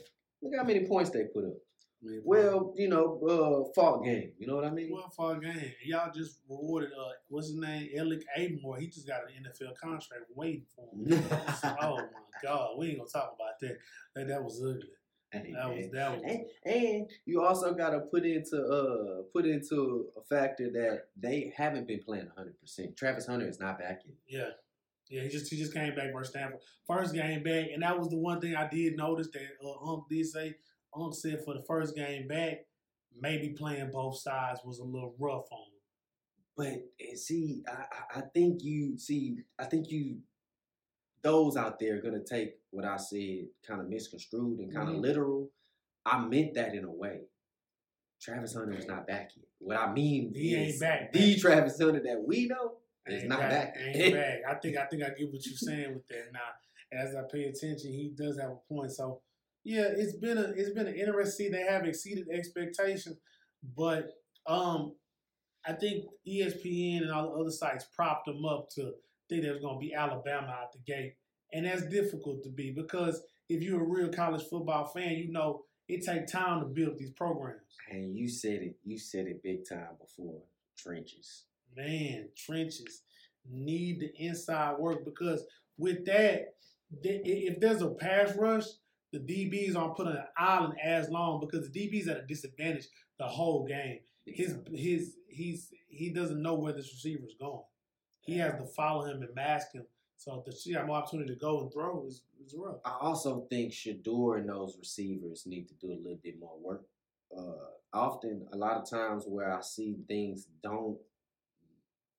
look how many points they put up. Well, you know, uh, fault game. You know what I mean? Well, a game, y'all just rewarded uh, what's his name, Elic Ayomanor. He just got an NFL contract waiting for him. oh my God, we ain't gonna talk about that. That, that was ugly. Hey, That was that was. And, and you also got to put into uh put into a factor that they haven't been playing 100. percent Travis Hunter is not back yet. Yeah. Yeah, he just he just came back versus Stanford. First game back, and that was the one thing I did notice that uh, Unc did say. Unc said for the first game back, maybe playing both sides was a little rough on him. But see, I, I- I think you see, I think you, those out there are gonna take what I said kind of misconstrued and kind of Mhm. literal. I meant that in a way. Travis Hunter is not back yet. What I mean He ain't is back, the. Travis Hunter that we know is Ain't not back. Ain't back. I think I think I get what you're saying with that. Now, as I pay attention, he does have a point. So, yeah, it's been a it's been an interesting. They have exceeded expectations, but um, I think ESPN and all the other sites propped them up to think there was going to be Alabama out the gate, and that's difficult to be because if you're a real college football fan, you know it takes time to build these programs. And you said it. You said it big time before. Trenches. Man, trenches need the inside work because with that, if there's a pass rush, the DBs aren't put on an island as long because the DB's at a disadvantage the whole game. His his he's he doesn't know where this receiver's going. He has to follow him and mask him. So to see have more opportunity to go and throw is, is rough. I also think Shedeur and those receivers need to do a little bit more work. Uh, often, a lot of times where I see things don't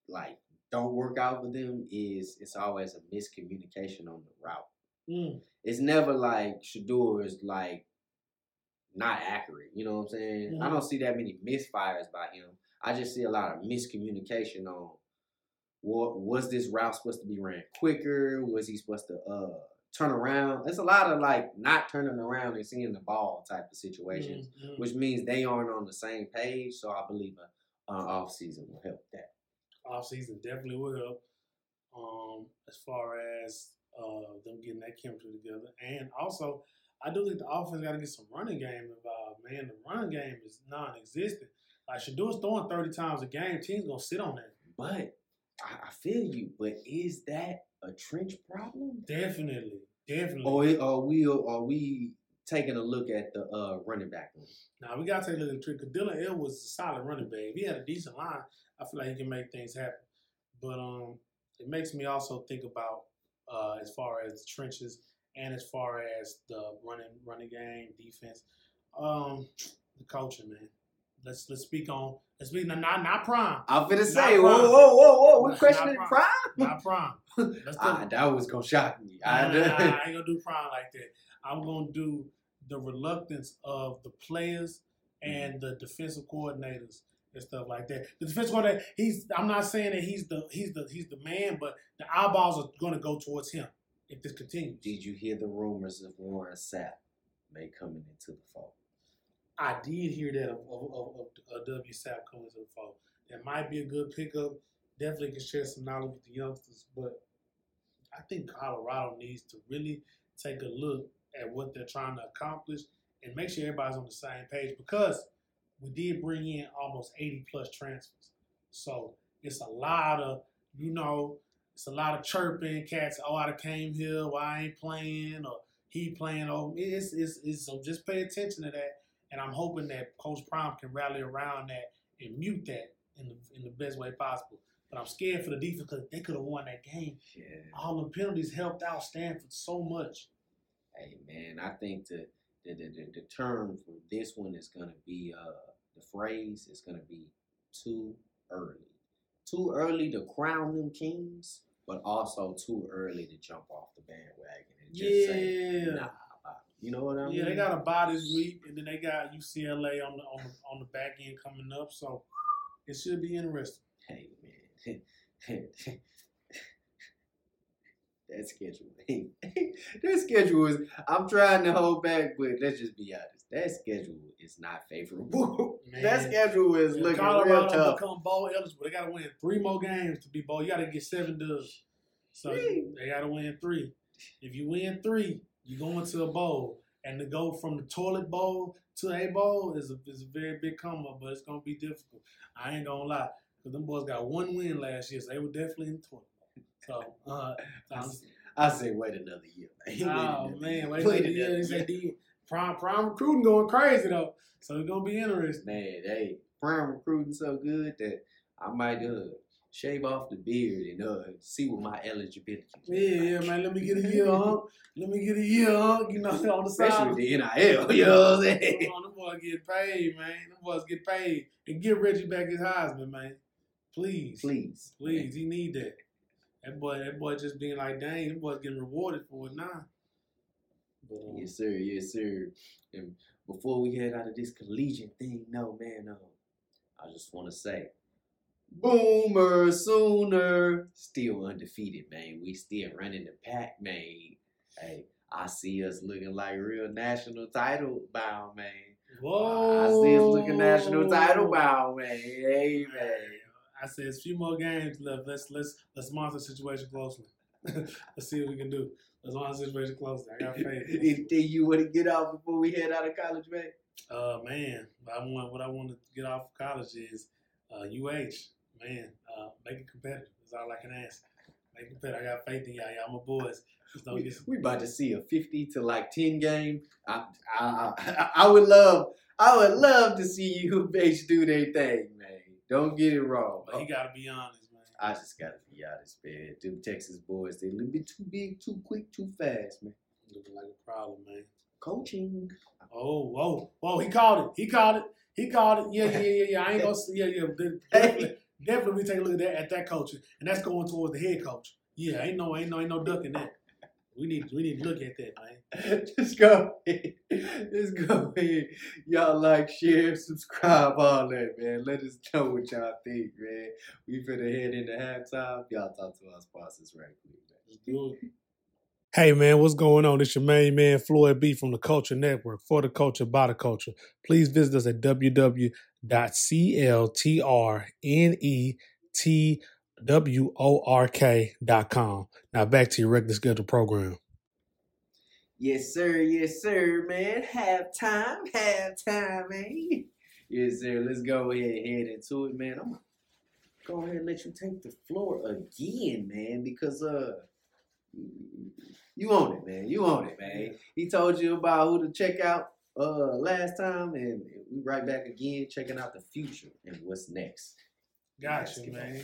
like don't work out with them is it's always a miscommunication on the route. Mm. It's never like Shedeur is like not accurate. You know what I'm saying? I Mhm. don't see that many misfires by him. I just see a lot of miscommunication on What was this route supposed to be ran quicker? Was he supposed to uh turn around? It's a lot of like not turning around and seeing the ball type of situations, Mhm. which means they aren't on the same page. So I believe a uh, off season will help that. Off season definitely will help. Um, as far as uh them getting that chemistry together, and also I do think the offense got to get some running game involved. Man, the run game is non-existent. Like Shedeur's throwing thirty times a game. Teams gonna sit on that. But I, I feel you. But is that a trench problem? Definitely, definitely. Or are we are we taking a look at the uh, running back room? Now we gotta take a look at the trick. Cause Dylan Edwards was a solid running back. If he had a decent line, I feel like he can make things happen. But um, it makes me also think about uh, as far as the trenches and as far as the running running game, defense, um, the coaching, man. Let's let's speak on let's speak not not, prime, I'm finna say, whoa, whoa, whoa, whoa, we Not questioning prime. prime? not prime. Let's Ah, talk- that was gonna shock me. I, nah, I ain't gonna do prime like that. I'm gonna do the reluctance of the players mm-hmm. and the defensive coordinators and stuff like that. The defensive coordinator, he's I'm not saying that he's the he's the he's the man, but the eyeballs are gonna go towards him if this continues. Did you hear the rumors of Warren Sapp may coming into the fold? I did hear that of, of, of, of, W. Sapp coming to the fold. That might be a good pickup. Definitely can share some knowledge with the youngsters, but I think Colorado needs to really take a look at what they're trying to accomplish and make sure everybody's on the same page because we did bring in almost 80 plus transfers. So it's a lot of, you know, it's a lot of chirping cats. Oh, I came here. Why I ain't playing? Or he playing. Oh, it's, it's, it's so just pay attention to that. And I'm hoping that Coach Prime can rally around that and mute that in the in the best way possible. But I'm scared for the defense because they could have won that game. Yeah. All the penalties helped out Stanford so much. Hey man, I think the the, the, the, term for this one is gonna be uh the phrase is gonna be too early. Too early to crown them kings, but also too early to jump off the bandwagon and just say nah. You know what I mean? Yeah, they got a bye this week, and then they got UCLA on the on the, on the back end coming up. So it should be interesting. Hey man, that schedule, that schedule is. I'm trying to hold back, but let's just be honest. That schedule is not favorable. that schedule is If looking Colorado real tough. become bowl eligible. They got to win three more games to be bowl. You got to get seven dubs. So Three? they got to win three. If you win three, you go into a bowl. And to go from the toilet bowl to a bowl is a, is a very big come up, but it's going to be difficult. I ain't going to lie. Because them boys got one win last year, so they were definitely in the toilet. So, uh, I'm, I say wait another year, man. Oh, another man. Wait the year. another They said prime, prime recruiting going crazy, though. So it's going to be interesting. Man, hey, prime recruiting so good that I might uh shave off the beard and uh see what my eligibility. is. Yeah, yeah, man. Let me get a year, huh? Let me get a year, huh? You know, on the side. Especially the NIL, you know what I'm saying? Come on, them boys get paid, man. Them boys get paid. And get Reggie back his Heisman, man. Please. Please. Please. He need that. That boy, that boy just being like, dang, them boys getting rewarded for it now. But, um, Yes, sir. Yes, sir. And before we head out of this collegiate thing, no, man, no. I just want to say, Boomer Sooner, still undefeated, man. We still running the pack, man. Hey, I see us looking like real national title bound, man. Whoa. I see us looking national title bound, man. Hey, man. I said, it's a few more games left. Let's let's let's monitor the situation closely. let's see what we can do. Let's monitor the situation closely. I got faith. Anything you want to get out before we head out of college, man? Uh, man, I want what I want to get off of college is uh, UH. Man, uh, make it competitive. That's all I can ask. Make it competitive. I got faith in y'all. Y'all my boys. We, get we about to see a fifty to like ten game. I, I, I, I would love, I would love to see you bitch do their thing. Don't get it wrong. But he got to be honest, man. I just gotta be honest, man. Them Texas boys, they a little bit too big, too quick, too fast, man. Looking like a problem, man. Coaching. Oh, whoa, whoa! He called it. He called it. He called it. Yeah, yeah, yeah, yeah. I ain't gonna. Yeah, yeah. de- Definitely, definitely, we take a look at that at that coach, and that's going towards the head coach. Yeah, ain't no, ain't no, ain't no ducking that. We need we need to look at that, man. Just go ahead. Just go ahead. Y'all like, share, subscribe, all that, man. Let us know what y'all think, man. We finna head into halftime. Y'all talk to our sponsors right quick, man. Let's do it. Hey man, what's going on? It's your main man FloydBeee from the Culture Network for the culture by the culture. Please visit us at www.cltrnetwork.com. Now back to your regular scheduled program. Yes, sir. Yes, sir, man. Halftime. Halftime, man. Yes, sir. Let's go ahead and head into it, man. I'm gonna go ahead and let you take the floor again, man, because uh you own it, man. You own it, man. He told you about who to check out uh last time, and we right back again checking out the future and what's next. Gotcha, man.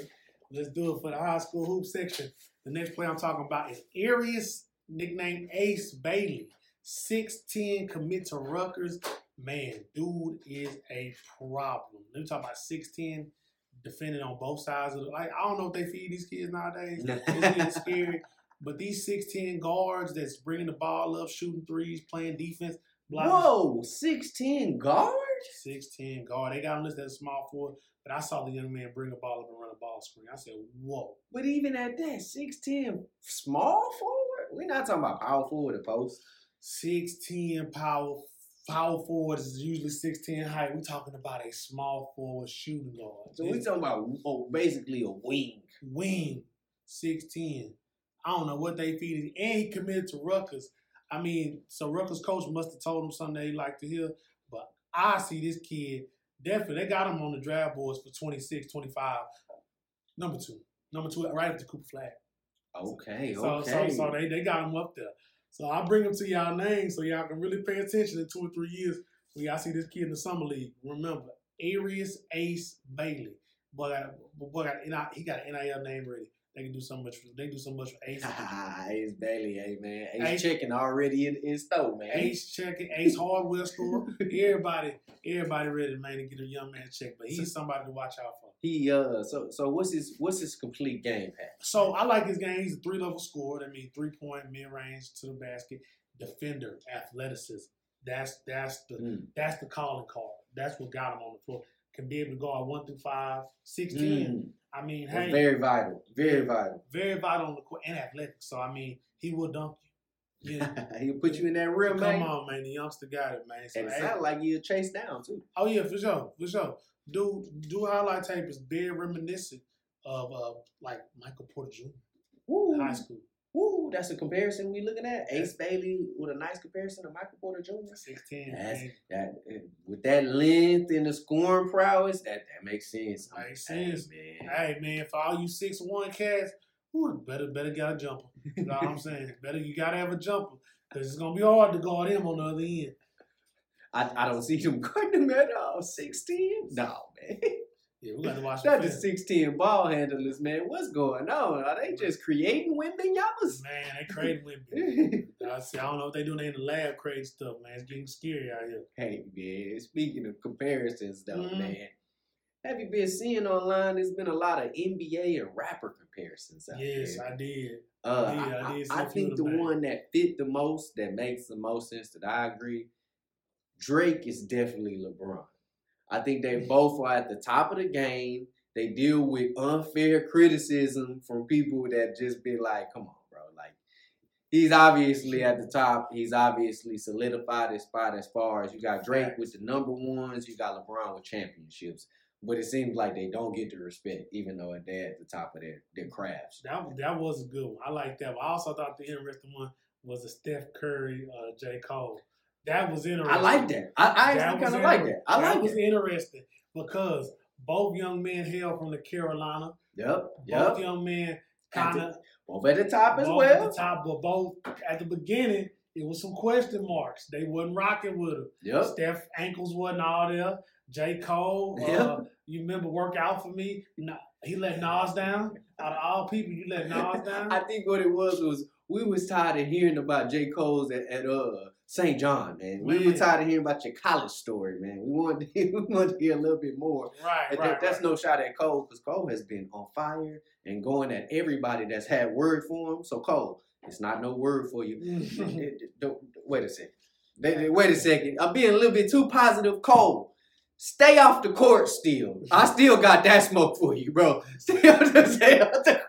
Let's do it for the high school hoop section. The next player I'm talking about is Airious, nicknamed Ace Bailey. 6'10 commit to Rutgers. Man, dude is a problem. Let me talk about 6'10 defending on both sides of the like I don't know if they feed these kids nowadays. It's getting scary. But these 6'10 guards that's bringing the ball up, shooting threes, playing defense, blah, Whoa, 6'10 guard? 6'10 guard. They got him listed as small forward, but I saw the young man bring a ball up and run a ball screen. I said, whoa. But even at that, 6'10 small forward? We're not talking about power forward or post. 6'10 power power forward is usually 6'10 height. We're talking about a small forward shooting guard. So we're talking about oh, basically a wing. wing, 6'10. I don't know what they feed him. And he committed to Rutgers. I mean, so Rutgers coach must have told him something they liked to hear. But I see this kid, definitely, they got him on the draft boards for 26, 25. Number two. Number two, right after Cooper Flagg. Okay, So, okay. so, so they, they got him up there. So I bring him to y'all names so y'all can really pay attention in two or three years when y'all see this kid in the summer league. Remember, Airious Ace Bailey. Got, boy got, he got an NIL name ready. They can do so much. For, they do so much for Ace. Ace Bailey, hey man. Ace, Ace- chicken already in, in store, man. Ace checking, Ace hardware store. Everybody, everybody ready, man, to get a young man check. But he's somebody to watch out for. He uh so so what's his what's his complete game pack? So I like his game. He's a three level scorer. That means three point, mid range to the basket, defender, athleticism. That's that's the Mm. that's the calling card. That's what got him on the floor. Can be able to go out one through five, 16. Mm. I mean, That's hey, very vital. Very vital. very vital on the court and athletic. So I mean, he will dunk you. Yeah. He'll put you in that rim, Come man. on, man. The youngster got it, man. So, And it hey, sounds like he'll chase down too. Oh yeah, for sure, for sure. Do do highlight tape is very reminiscent of uh like Michael Porter Jr. Woo. high school. Woo, that's a comparison we looking at. Ace Bailey with a nice comparison to Michael Porter Jr. Sixteen. That's, that with that length and the scoring prowess, that that makes sense. That Makes Hey, sense. man. Hey man, for all you six one cats, whew, better better got a jumper. You know what I'm saying? Better you gotta have a jumper. Cause it's gonna be hard to guard him on the other end. I, I don't see them guarding him at all. 16? No, man. Yeah, we got to watch the Not the 16 ball handlers, man. What's going on? Are they just creating women Wembanyamas? Man, they crazy women. I see. I don't know what they doing they in the lab, crazy stuff, man. It's getting scary out here. hey, man. Speaking of comparisons, though, Mhm. man. Have you been seeing online? There's been a lot of NBA and rapper comparisons out Yes, there. I did. Uh, I, I did see I a few think the man. one that fit the most, that makes the most sense, that I agree, Drake is definitely LeBron. I think they both are at the top of the game. They deal with unfair criticism from people that just be like, "Come on, bro!" Like he's obviously at the top. He's obviously solidified his spot as far as you got Drake with the number ones. You got LeBron with championships. But it seems like they don't get the respect, even though they're at the top of their, their crafts. That that was a good one. I like that. One. I also thought the interesting one was the Steph Curry, uh, J. Cole. That was interesting. I like that. I, I That actually kind of like that. I like was that. interesting because both young men hail from the Carolina. Yep. Both Yep. young men kind of Both at the top as both well. at the top, but both at the beginning it was some question marks. They wasn't rocking with him. Yep. Steph ankles wasn't all there. J. Cole, uh, Yeah. you remember work out for me? No, he let Nas down. Out of all people, you let Nas down. I think what it was was we was tired of hearing about J. Cole's at, at uh St. John, man. We were tired of hearing about your college story, man. We wanted to, we wanted to hear a little bit more. Right, And right. that- that's right. no shot at Cole because Cole has been on fire and going at everybody that's had word for him. So Cole, it's not no word for you. It- it- wait a second. They- they- Wait a second. I'm being a little bit too positive. Cole, stay off the court still. I still got that smoke for you, bro. Stay off the, stay off the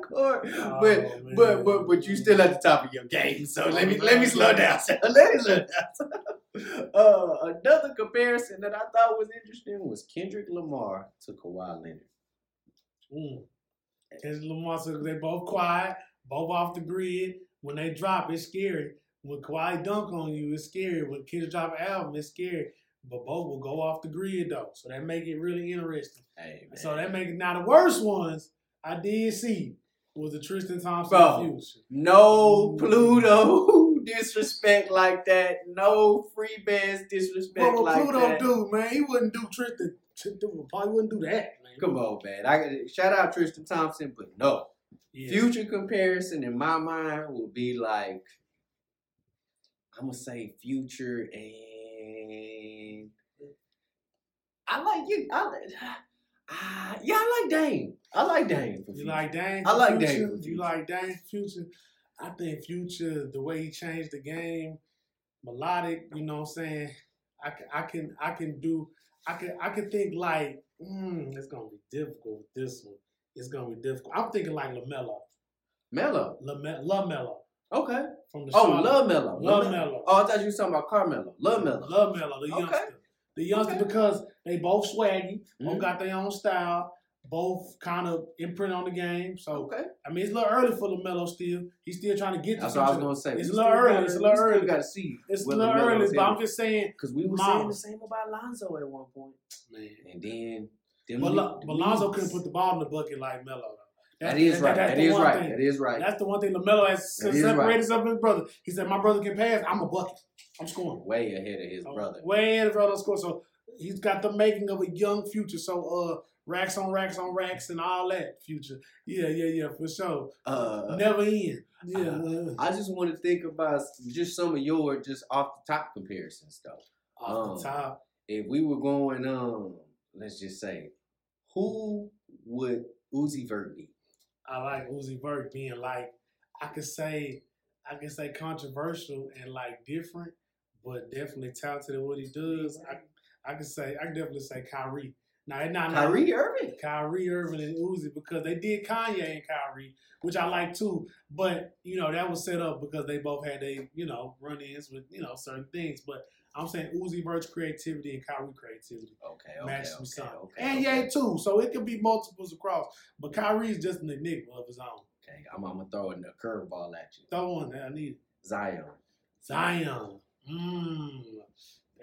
court. Stay off the court. Oh, but man. but but but you still at the top of your game. So let me let me slow down. let me slow down. uh, another comparison that I thought was interesting was Kendrick Lamar to Kawhi Leonard. Mm. Kendrick Lamar said they both quiet, both off the grid. When they drop, it's scary. When Kawhi dunk on you, it's scary. When Kendrick drop an album, it's scary. But both will go off the grid though, so that make it really interesting. Hey man. So that make it now the worst ones I did see was it Tristan Thompson Bro. No Pluto disrespect like that. No Freebandz disrespect What would like Pluto that. do, man? He wouldn't do Tristan. Probably wouldn't do that, man. Come on, man. I shout out Tristan Thompson, but no. Yeah. Future comparison in my mind will be like I'm gonna say future and I like you. I like, ah, yeah, I like Dame. I like Dame. You like Dame? I like Future? Dame You like Dame Future? I think Future, the way he changed the game, melodic. You know what I'm saying? I can, I can, I can do. I can, I can think like, mm, it's gonna be difficult with this one. It's gonna be difficult. I'm thinking like Lamelo, Melo. Lame- Lamelo Okay. from the Oh, Charlotte- love Melo. Love Melo. Oh, I thought you were talking about Carmelo. Love Melo. Love Melo, the Okay. youngster. The youngster Okay. because they both swaggy, both Mhm. got their own style, both kind of imprint on the game. So Okay. I mean, it's a little early for Lamelo still. He's still trying to get to That's what I was gonna say. It's a little early, gotta- it's a little still early. Gotta see. It's a what little LaMelo's early, but I'm just saying, Cause we were saying the same about Lonzo at one point, man. and then. then But, le- but Lonzo couldn't put the ball in the bucket like Melo. though. That is right. that's That the is one right. thing. That is right. That's the one thing Lamelo has separated right. himself from his brother. He said, "My brother can pass. I'm a bucket. I'm scoring." Way ahead of his brother. Way ahead of his brother score. So he's got the making of a young future. So uh, racks on racks on racks and all that future. Yeah, yeah, yeah, for sure. Uh, Never end. Yeah. uh, I just want to think about just some of your just off the top comparisons though. off Um, the top. If we were going, um, let's just say, who would Uzi Vert be? I like Uzi Vert being like I could say I can say controversial and like different, but definitely talented at what he does. I I could say I can definitely say Kyrie. Now it's not not- Kyrie Irving. Kyrie Irving and Uzi because they did Kanye and Kyrie, which I like too. But you know that was set up because they both had they you know run-ins with you know certain things. But I'm saying Uzi Vert's creativity and Kyrie creativity Okay, okay, match okay, some okay, and okay. Ye too, so it could be multiples across. But Kyrie's just an enigma of his own. Okay, I'm, I'm gonna throw in a curveball at you. Throw one that I need. Zion. Zion. Mmm.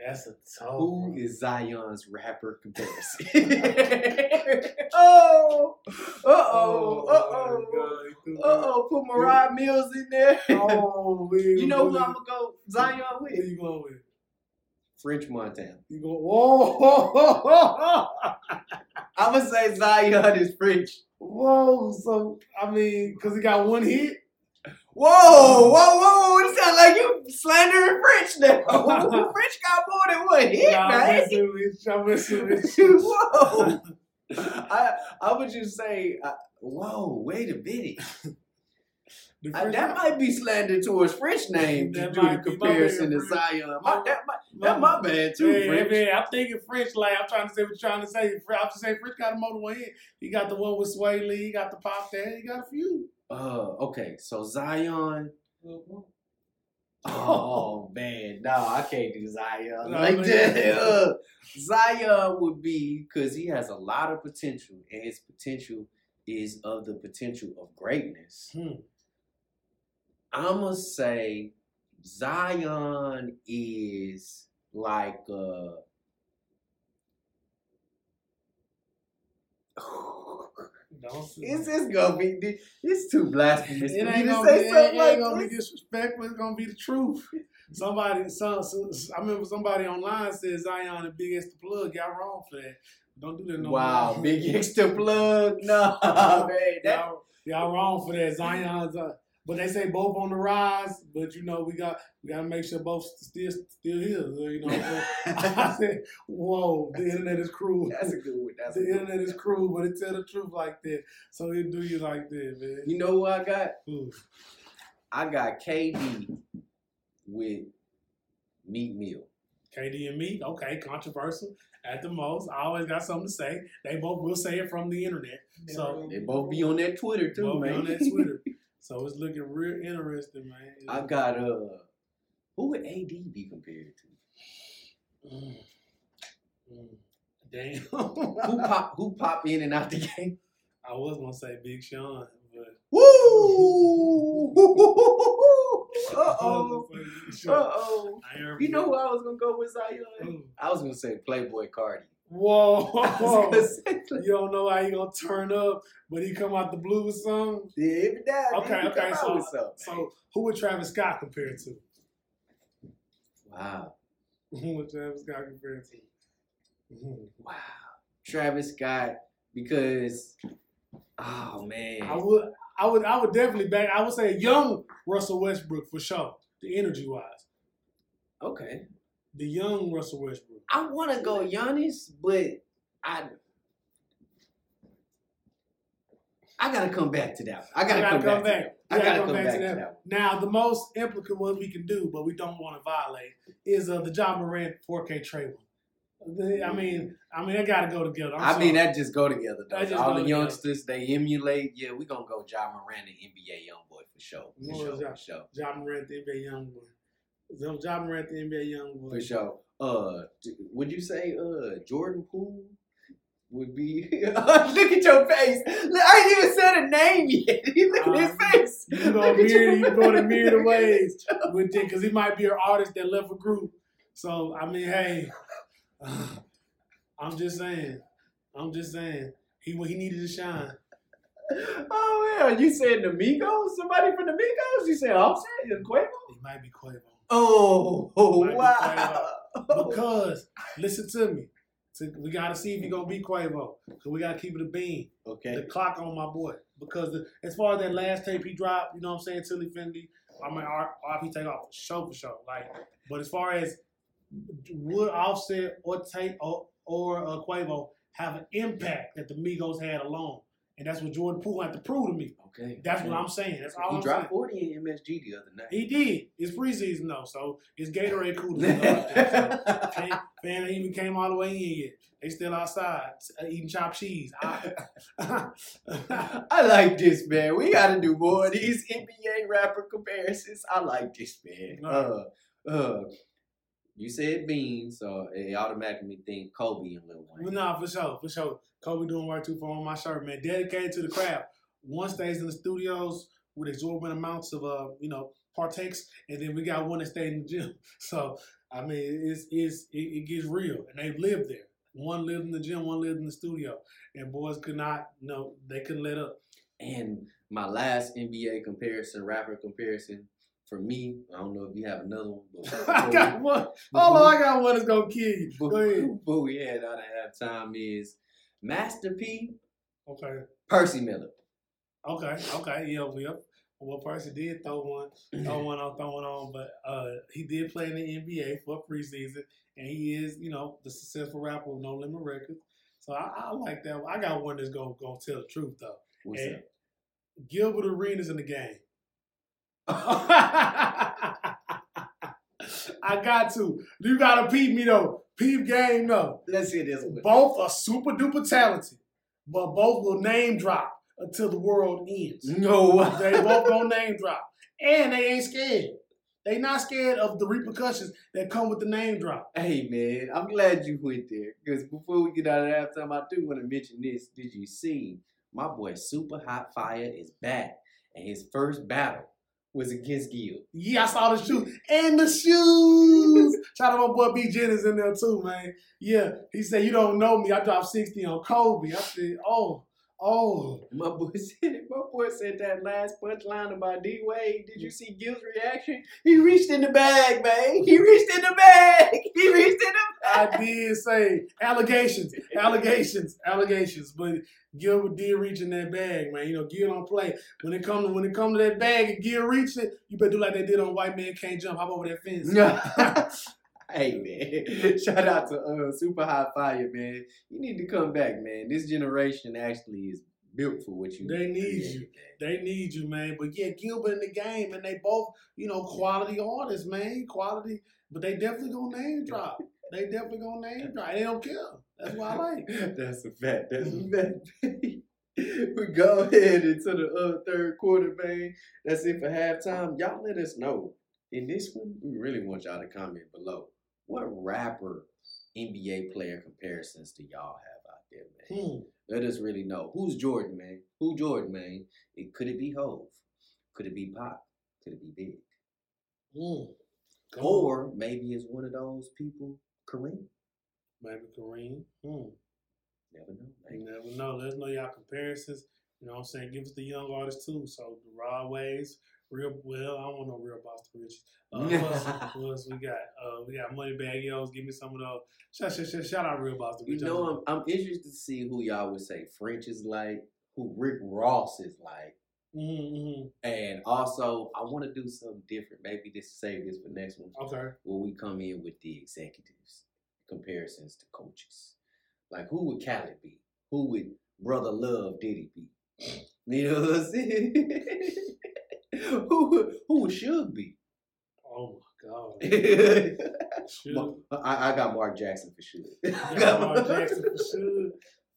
That's a tough Who one. is Zion's rapper comparison? oh, uh oh, uh oh, uh oh. Put Moriah Mills in there. Oh, man. you know who who I'm gonna go Zion Who with? you going with? French Montana. You go, whoa, I'm gonna say Zion is French. whoa. So, I mean, because he got one hit. Whoa, whoa, whoa! It sounds like you slandering French now. French got more than one hit, Nah, man. I'm messing with you. whoa! I I would just say, uh, whoa! Wait a minute. The Uh, that might be slander towards French name to do the might comparison to Zion. My, that, my, that my bad too, Hey, French. man, I'm thinking French. Like I'm trying to say what you're trying to say. I'm just saying French got a more than one hit. He got the one with Swae Lee. He got the pop there. He got a few. Uh, okay, so Zion. Oh man, no, I can't do Zion No, like man. that. Uh, Zion would be because he has a lot of potential, and his potential is of the potential of greatness. Hmm. I'm gonna say Zion is like uh Don't say It's it's gonna be it's too blasphemous It ain't to gonna, say be, it ain't like gonna be disrespectful. It's gonna be the truth. Somebody, some, I remember somebody online said Zion the biggest plug. Y'all wrong for that. Don't do that no Wow, more. big extra plug. No, man. That, y'all, y'all wrong for that. Zion's uh, But they say both on the rise. But you know, we got we got to make sure both still still here. You know, so I said, "Whoa, the internet is cruel." That's a good one. That's the good internet one. is cruel, but it tell the truth like that. So it do you like that, man. You know who I got? Ooh. I got KD with Meek Mill. KD and me, okay, controversial at the most. I always got something to say. They both will say it from the internet. So They both be on that Twitter too, both be man. on that Twitter. so it's looking real interesting, man. I got uh, who would AD be compared to? Mm. Mm. Damn. Who pop? Who pop in and out the game? I was gonna say Big Sean, but Woo! Uh oh. was gonna say Big Uh oh. You know who I was gonna go with Zion? I was gonna say Playboi Carti. Whoa. was gonna say Play- you don't know how he gonna turn up, but he come out the blue with something. Yeah, every day. Okay, okay, so- something. So who would Travis Scott compare to? wow, Who would Travis Scott compare to? Mhm. wow, Travis Scott because oh man, I would, I would, I would definitely back. I would say young Russell Westbrook for sure. The energy wise, okay. the young Russell Westbrook. I want to go Giannis, but I. I gotta come back to that. I gotta, gotta come, come back. back. To that. I You gotta come back, to that. Now, the most implicate one we can do, but we don't want to violate, is uh, the Ja Morant 4K trade one. I mean, I mean, they got to go together. I'm I mean, that just go together. Though. Just All the together. youngsters they emulate. Yeah, we gonna go Ja Morant and NBA YoungBoy for sure. For sure. that? For sure. Ja Morant, the NBA young boy. So Ja Morant, the NBA young boy. For sure. Uh, would you say uh Jordan Poole would be? Look at your face. Look, I ain't even said a name yet. Look at his Um, face. You go myriad, you can go to mirror ways with it because he might be an artist that left a group. So I mean, hey, I'm just saying, I'm just saying, he he needed to shine. Oh man, you said the Migos? Somebody from the Migos? You said Offset Quavo? He might be Quavo Oh, be wow. Because listen to me. So we got to see if he gonna be Quavo because we got to keep it a bean. Okay. the clock on my boy because the, as far as that last tape he dropped, you know what I'm saying, Tilly Fendi, I mean, R- RP take off show for show. Like, but as far as would Offset or Tape or, or uh, Quavo have an impact that the Migos had alone, and that's what Jordan Poole had to prove to me. Okay. That's what I'm saying. That's all He I'm dropped saying. 40 in MSG the other night. He did. It's preseason though, so it's Gatorade coolers. and all that. So, fan, even came all the way in yet. They still outside uh, eating chopped cheese. I, I like this, man. We got to do more of these NBA rapper comparisons. I like this, man. Uh, uh, you said Bean, so it automatically think Kobe and Lil Wayne. Well, nah, for sure, for sure. Kobe doing work too for on my shirt, man. Dedicated to the craft. One stays in the studios with exorbitant amounts of uh, you know, partakes, and then we got one that stayed in the gym. So I mean, it's it's it, it gets real, and they live there. One lived in the gym, one lived in the studio, and boys could not, no, they couldn't let up. And my last NBA comparison, rapper comparison, for me, I don't know if you have another one, but I got one. On, I got one that's gonna kill you. Go ahead. But we had out of halftime is Master P, Okay, Percy Miller. okay, okay. Yeah, yeah. Well, Percy did throw one. throw one on, throw one on, but uh, he did play in the NBA for a preseason, and he is, you know, the successful rapper with No Limit Records. So I, I like that. I got one that's gonna gonna tell the truth though. What's And up? Gilbert Arenas in the game. I got to. You gotta peep me though. Peep game though. Let's hear this one. Both are super duper talented, but both will name drop until the world ends. No. They both gonna name drop. And they ain't scared. They not scared of the repercussions that come with the name drop. Hey man, I'm glad you went there because before we get out of halftime, I do want to mention this. Did you see my boy Supa Hot Fire is back, and his first battle was against Gil. Yeah, I saw the shoes. And the shoes. Shout out my boy B Jennings in there too, man. Yeah. He said, You don't know me. I dropped 60 on Kobe. I said, Oh, Oh, My boy said, my boy said that last punchline about D Wade. Did you see Gil's reaction? He reached in the bag, man. He reached in the bag. He reached in the bag. I did say allegations, allegations, allegations. But Gil did reach in that bag, man. You know, Gil don't play. When it come to when it come to that bag and Gil reached it, you better do like they did on White Man Can't Jump. Hop over that fence. hey man, shout out to uh, Super High Fire, man. You need to come back, man. This generation actually is built for what you. They need you. man. They need you, man. But yeah, Gilbert in the game, and they both, you know, quality artists, man. Quality, but they definitely gonna name drop. They definitely gonna name drop. They don't care. That's what I like. That's a fact. That's a fact. we go ahead into the uh, third quarter, man. That's it for halftime. Y'all let us know. In this one, we really want y'all to comment below. What rapper NBA player comparisons do y'all have out there, man? Hmm. Let us really know. Who's Jordan, man? Who Jordan, man? It, could it be Hove? Could it be Pop? Could it be Big? Hmm. Come on. Or maybe it's one of those people, Kareem. maybe Kareem. Hmm. Never know. You man. never know. Let us know y'all comparisons. You know what I'm saying? Give us the young artists too. So the Rod Waves, real well, I don't want no real Boston Riches. Uh, who, else, who else we got? Uh, we got Moneybagg Yo's. Give me some of those. Shout, shout, shout, shout out real Boston You Riches. know, I'm, I'm interested to see who y'all would say French is like, who Rick Ross is like. Mm-hmm, And also, I want to do something different. Maybe this save this for next one. Okay. Where we come in with the executives, comparisons to coaches. Like, who would Khaled be? Who would Brother Love Diddy be? You know what I'm saying? who, who Suge be? Oh my God. I, I got Mark Jackson for sure. You got Mark Jackson for sure.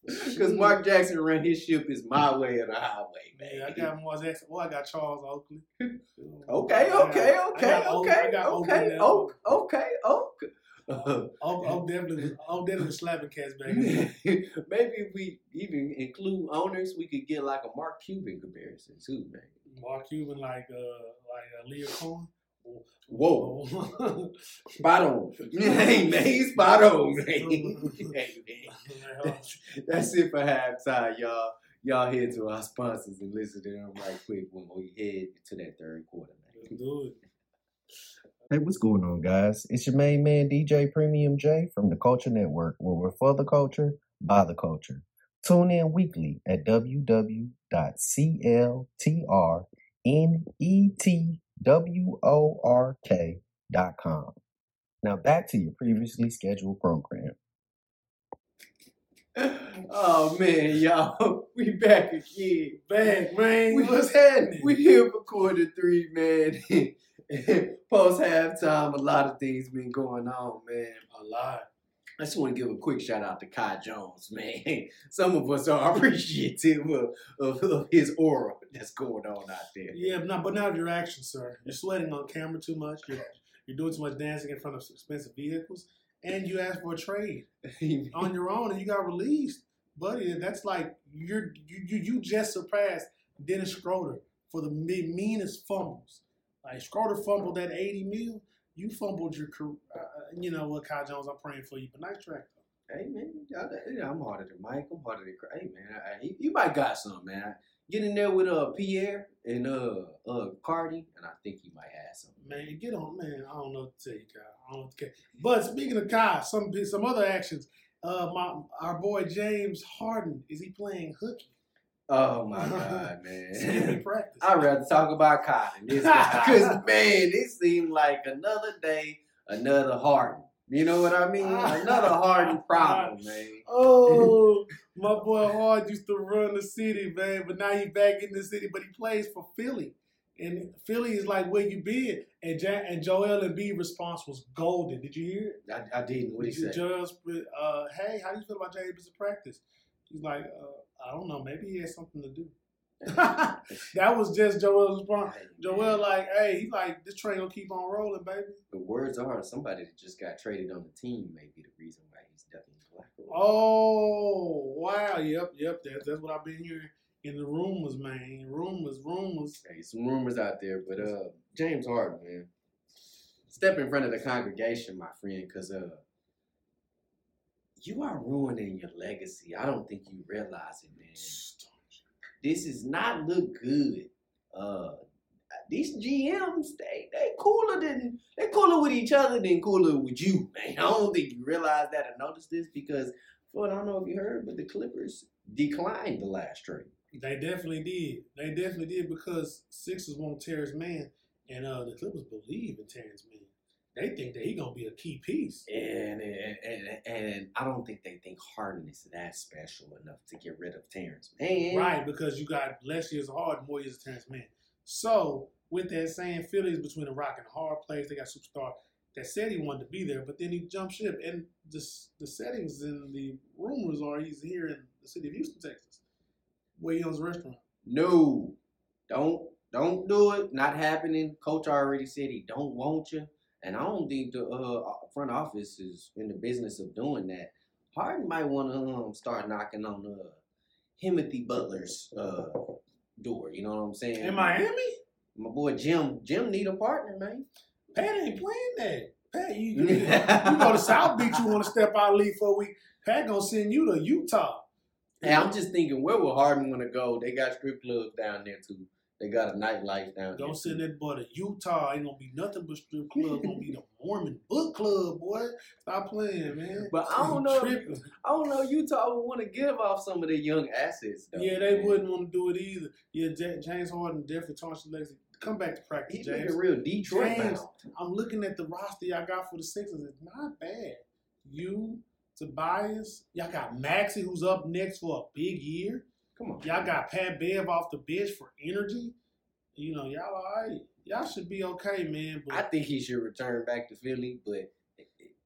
Because Mark Jackson run his ship is my way or the highway, man. Yeah, I got Mark Jackson. Well, I got Charles Oakley. Okay, okay, I okay, Oak- okay, okay. Oak, okay, Oak, Oak definitely, Oak definitely slapping cats back. Maybe if we even include owners, we could get like a Mark Cuban comparison too, man. Mark Cuban like uh like uh, Lyor Cohen. Whoa, spot on. hey man, he's spot on, man. hey, man. That's, that's it for halftime, y'all. Y'all head to our sponsors and listen to them right quick when we head to that third quarter, man. Do it. Hey, what's going on, guys? It's your main man, DJ Premium J from the Culture Network, where we're for the culture, by the culture. Tune in weekly at www.cltrnetwork.com. Now back to your previously scheduled program. Oh man, y'all, we back again. Back, man. We- What's happening? We here for quarter three, man. Post halftime, a lot of things been going on, man. a lot. I just want to give a quick shout out to Kai Jones, man. Some of us are appreciative of, of, of his aura that's going on out there. Yeah, but not, but not your actions, sir. You're sweating on camera too much. You're, you're doing too much dancing in front of expensive vehicles, and you asked for a trade on your own, and you got released, buddy. That's like you're you you, you just surpassed Dennis Schroeder for the meanest fumbles. Like Schroeder fumbled that 80 mil. You fumbled your career. Uh, you know what, Kyle Jones? I'm praying for you, but nice track. though. Hey man, I'm harder than Mike. I'm harder than Cra- Hey man, I, I- you might got some man. Get in there with uh Pierre and uh uh Cardi, and I think you might have some. Man, get on, man. I don't know what to tell you, Kyle. I don't know what to tell you. But speaking of Kyle, some some other actions. Uh, my our boy James Harden is he playing hooky? Oh my god, man. practice. I'd rather talk about this. Because, man, it seemed like another day, another Harden. You know what I mean? Another Harden problem, man. Oh, my boy Hard used to run the city, man, but now he's back in the city, but he plays for Philly. And Philly is like where you been. And ja- and Joel Embiid response was golden. Did you hear it? I, I didn't. What he said? Joel, uh, hey, how do you feel about James practice? He's like, uh, I don't know, maybe he has something to do. that was just Joel's response. Joel like, hey, he's like, this train gonna keep on rolling, baby. The words are somebody that just got traded on the team may be the reason why he's ducking the black. Oh wow, yep, yep. That's that's what I've been hearing in the rumors, man. Rumors, rumors. Hey, some rumors out there, but uh, James Harden, man, step in front of the congregation, my friend, because uh, you are ruining your legacy. I don't think you realize it, man. This is not look good. Uh, these GMs, they they cooler than they cooler with each other than cooler with you, man. I don't think you realize that or notice this because, well, I don't know if you heard, but the Clippers declined the last trade. They definitely did. They definitely did because Sixers want Terrence Mann, and uh, the Clippers believe in Terrence Mann. They think that he gonna be a key piece. And, and and and I don't think they think Harden is that special enough to get rid of Terrence Mann. Right, because you got less years of Harden, more years of Terrence Mann. So with that same feelings between the rock and a hard place. they got superstar that said he wanted to be there, but then he jumped ship. And the the settings and the rumors are he's here in the city of Houston, Texas, where he owns a restaurant. No, don't don't do it. Not happening. Coach already said he don't want you, and I don't think the uh, front office is in the business of doing that. Harden might want to um, start knocking on uh, Jimothy Butler's uh, door. You know what I'm saying? In Miami, My boy Jim. Jim need a partner, man. Pat ain't playing that. Pat, you, you, you go to South Beach, you want to step out leave for a week. Pat gonna send you to Utah. Hey, I'm just thinking, where will Harden want to go? They got strip clubs down there too. They got a nightlife down there. Don't send that boy to Utah. Ain't gonna be nothing but strip club. gonna be the Mormon book club, boy. Stop playing, man. But I don't know. Tripping. I don't know. Utah would want to give off some of their young assets. Though, Yeah, they man. wouldn't want to do it either. Yeah, Ja- James Harden definitely the legacy. Come back to practice, He's James. looking real Detroit James. I'm looking at the roster y'all got for the Sixers. It's not bad. You, Tobias, y'all got Maxey, who's up next for a big year. Come on, Y'all got Pat Bev off the bench for energy. You know, y'all all right. Y'all should be okay, man. But I think he should return back to Philly, but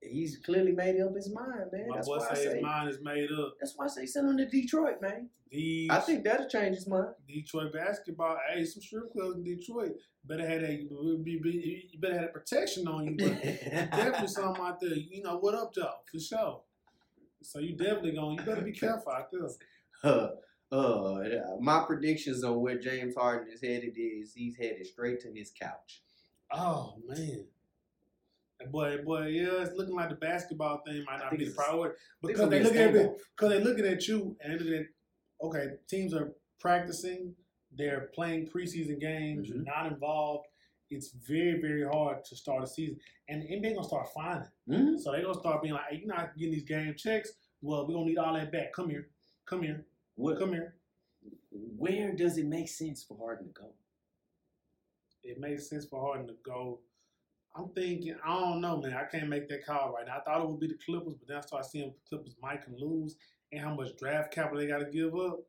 he's clearly made up his mind, man. my That's boy why I say say. his mind is made up. That's why I say send him to Detroit, man. These I think that'll change his mind. Detroit basketball. Hey, some strip clubs in Detroit better. Be, be, you better have that protection on you. But definitely something out there. You know what up, though, for sure. So you definitely going. You better be careful out there. uh, uh, my predictions on where James Harden is headed is he's headed straight to his couch. Oh man. Boy, boy, yeah, it's looking like the basketball thing might not be the priority because they look at be a it because they looking at you and looking at okay, teams are practicing, they're playing preseason games, Mhm. not involved. It's very, very hard to start a season, and the NBA gonna start finding. Mhm. So they gonna start being like, hey, you're not getting these game checks. Well, we gonna need all that back. Come here, come here, What, come here. where does it make sense for Harden to go? It makes sense for Harden to go. I'm thinking, I don't know, man. I can't make that call right now. I thought it would be the Clippers, but then I started seeing the Clippers might can lose and how much draft capital they got to give up.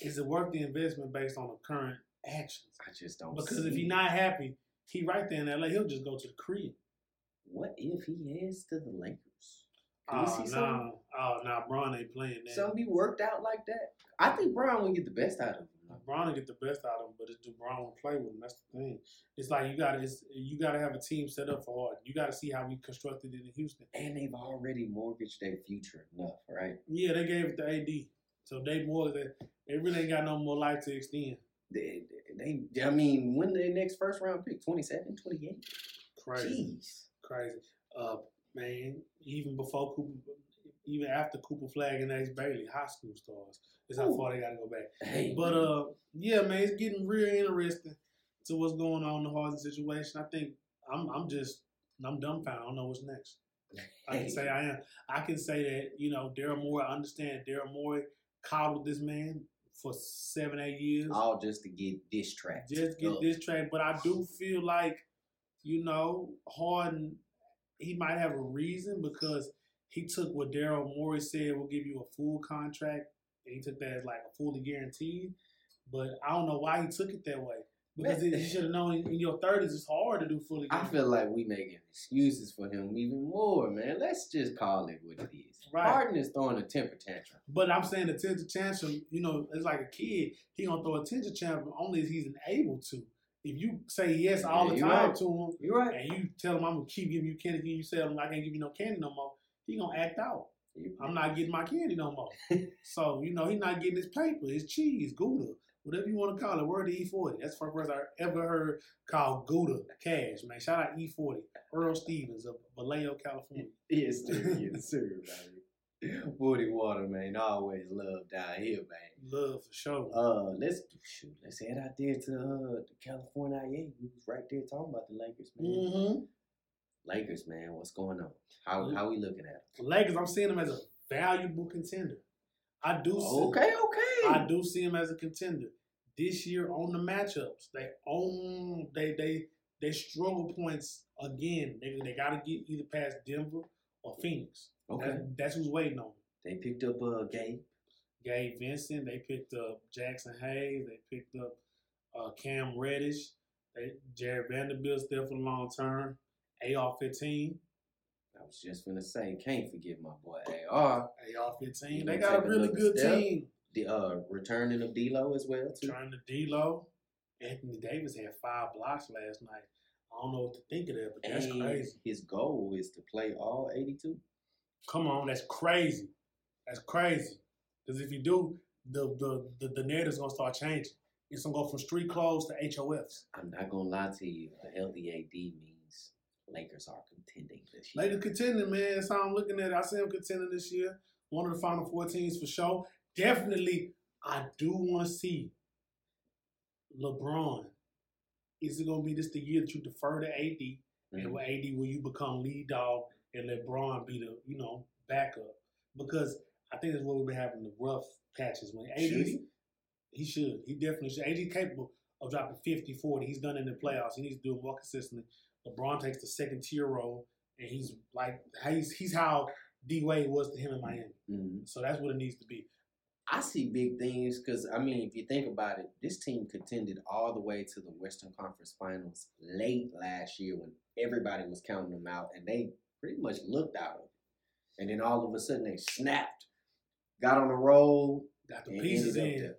Is it worth the investment based on the current actions? I just don't. Because if he's not happy, he right there in LA, he'll just go to the crib. what if he heads to the Lakers? Oh, see something? nah. Oh, nah. Bron ain't playing that. Something be worked out like that? I think Bron will get the best out of him. Bron will get the best out of him, but it's do Bron won't play with him. That's the thing. It's like you gotta you gotta have a team set up for Harden. You gotta see how we constructed it in Houston. And they've already mortgaged their future enough, right? Yeah, they gave it to AD. So they more they, they really ain't got no more life to extend. They, they, they I mean, when their next first round pick? 27, 28? Crazy. Jeez. Crazy. Uh man, even before Cooper even after Cooper Flagg and Ace Bailey, high school stars. Is how Ooh. far they gotta go back. Hey, But uh yeah, man, it's getting real interesting to what's going on in the Harden situation. I think I'm I'm just I'm dumbfounded. I don't know what's next. I can say I am. I can say that you know Daryl Morey. I understand Daryl Morey coddled this man for seven, eight years all just to get this track. just get this track. But I do feel like you know Harden. He might have a reason because he took what Daryl Morey said will give you a full contract, and he took that as like a fully guaranteed. But I don't know why he took it that way because he should have known in, your thirties it's hard to do fully. I feel like we making excuses for him even more, man. Let's just call it what it is. Right. Harden is throwing a temper tantrum. But I'm saying the attention tantrum, you know, it's like a kid. He gonna throw a attention tantrum only if he's able to. If you say yes all Yeah, the time right. to him, You're right. and you tell him I'm gonna keep giving you candy, and you tell him I can't give you no candy no more, he gonna act out. I'm not getting my candy no more. so you know he not getting his paper, his cheese, Gouda, whatever you want to call it. Word to E40. That's the first person I ever heard called Gouda cash. Man, shout out E40, Earl Stevens of Vallejo, California. Yes, sir. Yes, sir. Woody Water, man, always love down here, man. Love for sure. Uh, let's shoot, let's head out there to uh, the California IA. We was right there talking about the Lakers, man. Mm-hmm. Lakers, man, what's going on? How how we looking at them? Lakers, I'm seeing them as a valuable contender. I do see, Okay, okay. I do see them as a contender. This year on the matchups, they own they they they struggle points again. They they gotta get either past Denver or Phoenix. Okay. That's, that's who's waiting on them. They picked up uh Gabe. Gabe Vincent, they picked up Jaxson Hayes, they picked up uh, Cam Reddish, they Jarred Vanderbilt's there for the long term. AR fifteen. I was just gonna say, can't forget my boy AR. AR fifteen. They got a really good step? team. The uh returning of D'Lo as well too. Trying to D Lo. Anthony Davis had five blocks last night. I don't know what to think of that, but that's and crazy. his goal is to play all 82. Come on, that's crazy. That's crazy. Because if you do, the the the, the narrative's gonna start changing. It's gonna go from street clothes to HOFs. I'm not gonna lie to you. The healthy AD means Lakers are contending this year. Lakers contending, man. That's how I'm looking at it. I see them contending this year. One of the final four teams for sure. Definitely, I do want to see LeBron. Is it gonna be this the year that you defer to AD? Mhm. And with AD, will you become lead dog and let Bron be the, you know, backup? Because I think that's what we've been having the rough patches. When AD, he? he should. He definitely should. AD capable of dropping 50, 40. He's done it in the playoffs. He needs to do it more consistently. LeBron takes the second tier role, and he's like, he's, he's how D Wade was to him in Miami. Mhm. So that's what it needs to be. I see big things because I mean, if you think about it, this team contended all the way to the Western Conference Finals late last year when everybody was counting them out, and they pretty much looked out of it. And then all of a sudden they snapped, got on the roll, Got the pieces in.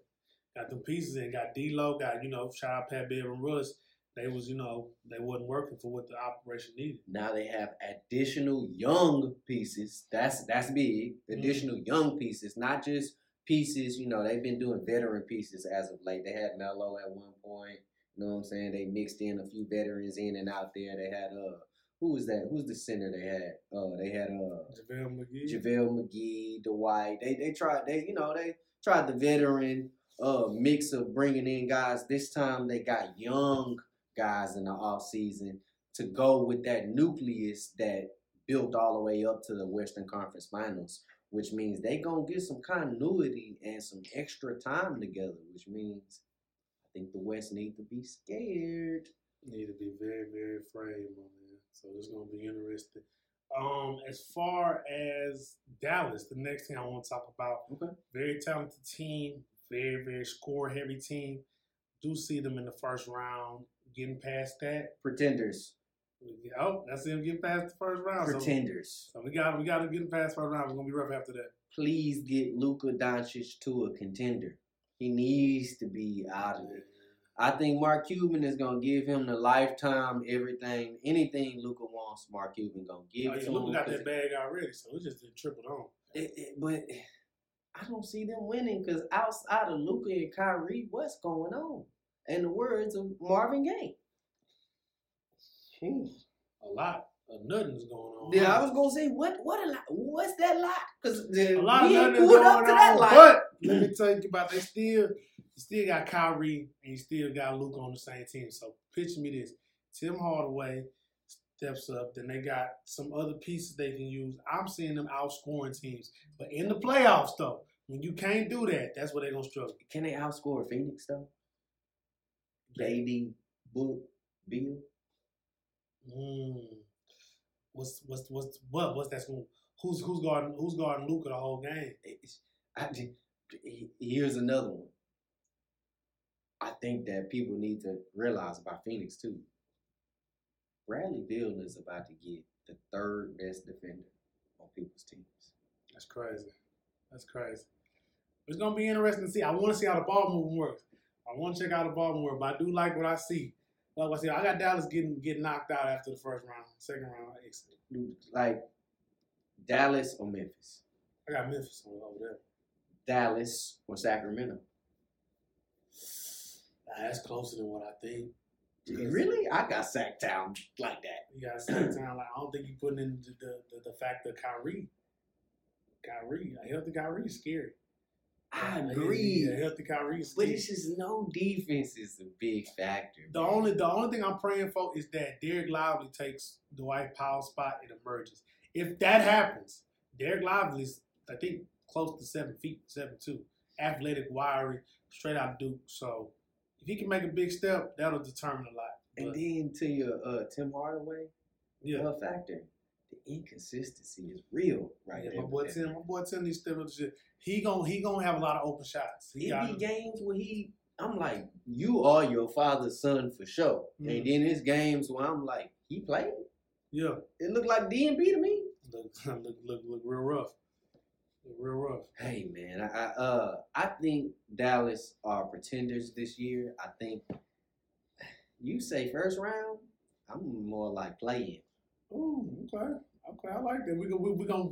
Got the pieces in. Got D-Lo. Got, you know, out Pat Bev and Russ. They was, you know, they wasn't working for what the operation needed. Now they have additional young pieces. That's that's big. Mm-hmm. Additional young pieces, not just pieces. You know, they've been doing veteran pieces as of late. They had Melo at one point. You know what I'm saying? They mixed in a few veterans in and out there. They had uh, who was that? Who's the center they had? Uh, they had uh, JaVale McGee. JaVale McGee, Dwight. They they tried. They you know they tried the veteran uh mix of bringing in guys. This time they got young guys in the off season to go with that nucleus that built all the way up to the Western Conference Finals, which means they gonna get some continuity and some extra time together. Which means I think the West need to be scared. need to be very, very afraid, my man. So it's gonna be interesting. Um, as far as Dallas, the next thing I want to talk about, Okay. very talented team, very, very score heavy team. Do see them in the first round getting past that. Pretenders, Oh, that's them getting past the first round. So, pretenders. so we got we got to get past first round. It's gonna be rough after that. please get Luka Doncic to a contender. He needs to be out of it. I think Mark Cuban is gonna give him the lifetime everything, anything Luka wants. Mark Cuban gonna give Oh, to yeah, him. Luka got that bag already, so it just did triple on. it- it- but I don't see them winning because outside of Luka and Kyrie, what's going on? In the words of Marvin Gaye. Hmm. A lot of nothing's going on. Yeah, I was gonna say what? What a lot? What's that lot? Because a lot of nothing's going to on. lot. But let me tell you about they still you still got Kyrie and you still got Luke on the same team. So picture me this: Tim Hardaway steps up. Then they got some other pieces they can use. I'm seeing them outscoring teams, but in the playoffs though, when you can't do that, that's where they're gonna struggle. Can they outscore Phoenix though? KD, Book, Bill. Mm. What's what's what's what what's that? Who's who's guarding who's guarding Luka the whole game? It's- I, he- here's another one. I think that people need to realize about Phoenix too. Bradley Beal is about to get the third best defender on people's teams. That's crazy. That's crazy. It's gonna be interesting to see. I want to see how the ball movement works. I want to check out the ball movement, but I do like what I see. Like I said, I got Dallas getting getting knocked out after the first round, second round exit. Like Dallas or Memphis, I got Memphis over there. Dallas or Sacramento. Nah, that's closer than what I think. Really, I got Sacktown like that. You got Sacktown. Like I don't think you putting in the the, the, the fact of Kyrie. Kyrie, a healthy Kyrie is scary. I agree. Yeah, healthy Kyrie is But scary. it's just no defense is a big factor. The man. only the only thing I'm praying for is that Dereck Lively takes Dwight Powell's spot and emerges. If that happens, Dereck Lively's I think close to seven feet, seven two, athletic, wiry, straight out Duke. So if he can make a big step, that'll determine a lot. And then to your uh, Tim Hardaway yeah, uh, factor, the inconsistency is real right yeah, there. my boy Tim, my boy Tim needs to step up the shit. He gon' he gonna have a lot of open shots. He It be games where he, I'm like, you are your father's son for sure. Mhm. And then there's games where I'm like, he played. yeah, It looked like DNB to me. look look look, look real rough, real rough. Hey man, I, I uh I think Dallas are pretenders this year. I think you say first round. I'm more like playing. Ooh, okay, okay, I like that. We go we we gonna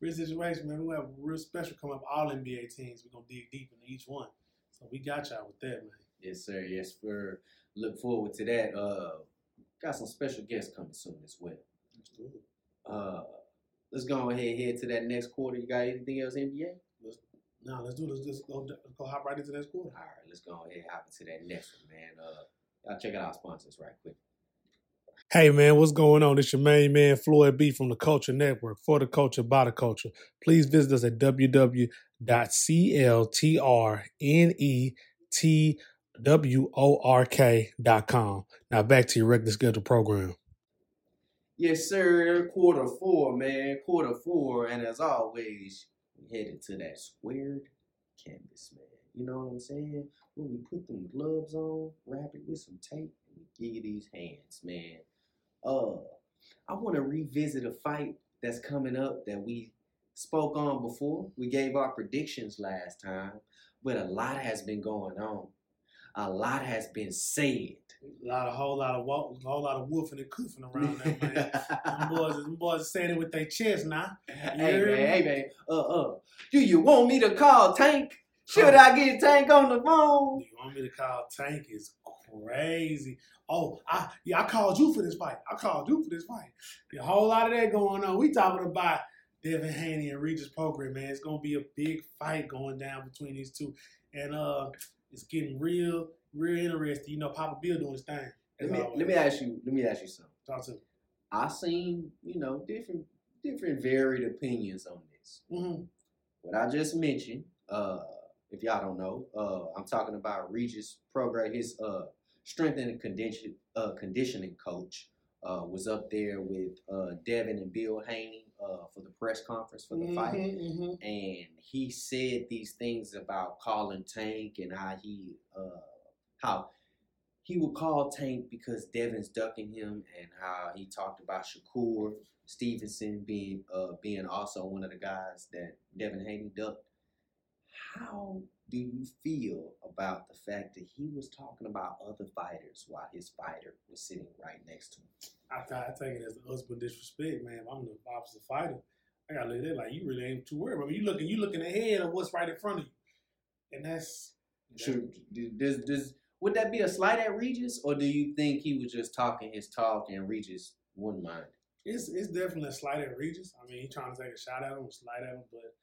real situation, man. We have a real special come up. All NBA teams. We are gonna dig deep into each one. So we got y'all with that, man. Yes, sir. Yes, sir. Look forward to that. Uh, got some special guests coming soon as well. Let's. Uh, let's go ahead and head to that next quarter. You got anything else, NBA? No, let's do this. Let's go. Let's go hop right into that quarter. All right, let's go ahead and hop into that next one, man. Uh, y'all check out our sponsors right quick. Hey man, what's going on? It's your main man Floyd B from the Culture Network for the culture by the culture. Please visit us at www.cltrnetwork.com. Now back to your regular schedule program. Yes, sir. Quarter four, man. Quarter four, and as always, we headed to that squared canvas, man. You know what I'm saying? When we put them gloves on, wrap it with some tape, and give you these hands, man. Uh, I want to revisit a fight that's coming up that we spoke on before. We gave our predictions last time, but a lot has been going on. A lot has been said. A lot, a whole lot of walk, a whole lot of woofing and coofing around there, man. them boys, them boys are saying it with their chest now. hey man, hey man. Uh uh. Do you want me to call Tank? Should I get Tank on the phone? You want me to call Tank is crazy. Oh, I yeah, I called you for this fight. I called you for this fight. A whole lot of that going on. We talking about Devin Haney and Regis Prograis, man. It's gonna be a big fight going down between these two. And uh it's getting real, real interesting. You know, Papa Bill doing his thing. Let me let me ask you let me ask you something. talk to I seen you know different different varied opinions on this. mm-hmm. What I just mentioned, uh, if y'all don't know, uh, I'm talking about Regis Prograis, his uh strength and condition uh conditioning coach. Uh, was up there with uh, Devin and Bill Haney uh, for the press conference for the fight. Mm-hmm. and he said these things about calling Tank and how he uh how he would call Tank because Devin's ducking him and how he talked about Shakur Stevenson being uh being also one of the guys that Devin Haney ducked. How do you feel about the fact that he was talking about other fighters while his fighter was sitting right next to him? I, I take it as the husband disrespect, man. If I'm the opposite fighter. I gotta look at it like you really ain't too worried. I mean, you looking, you looking ahead of what's right in front of you, and that's Should does does would that be a slight at Regis, or do you think he was just talking his talk and Regis wouldn't mind? It's it's definitely a slight at Regis. I mean, he trying to take a shot at him, a slight at him, but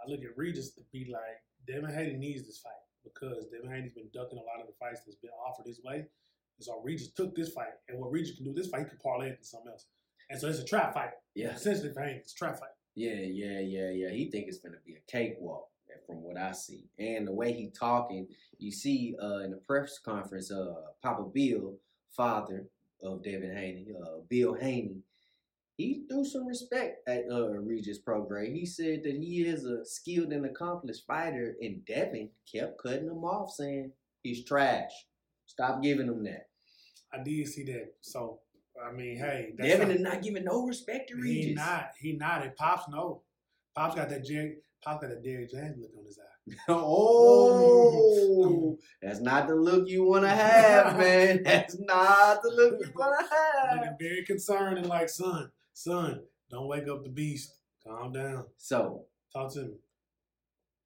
I look at Regis to be like Devin Haney needs this fight because Devin Haney's been ducking a lot of the fights that's been offered his way. And so Regis took this fight, and what Regis can do this fight, he can parlay it into something else. And so it's a trap fight. Yeah, Essentially for Haney, it's a trap fight. yeah, yeah, yeah, yeah. He think it's gonna be a cakewalk from what I see, and the way he talking. You see, uh, in the press conference, uh, Papa Bill, father of Devin Haney, uh, Bill Haney, he threw some respect at uh, Regis Prograis. He said that he is a skilled and accomplished fighter, and Devin kept cutting him off, saying he's trash. Stop giving him that. I did see that. So I mean, hey, Devin how- is not giving no respect to Regis. He not. He not. And Pops no. Pops got that Jerry. Pops got that Derrick James look on his eye. oh, that's not the look you want to have, man. That's not the look you want to have. Looking very concerned and like, son, son, don't wake up the beast. Calm down. So, Talk to me.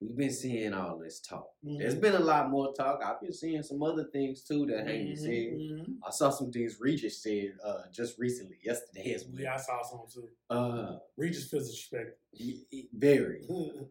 we've been seeing all this talk. There's Mhm. been a lot more talk. I've been seeing some other things too that Haney Mhm, said. I saw some things Regis said uh, just recently, yesterday as well. Yeah, I saw some too. Uh, Regis feels disrespected. very.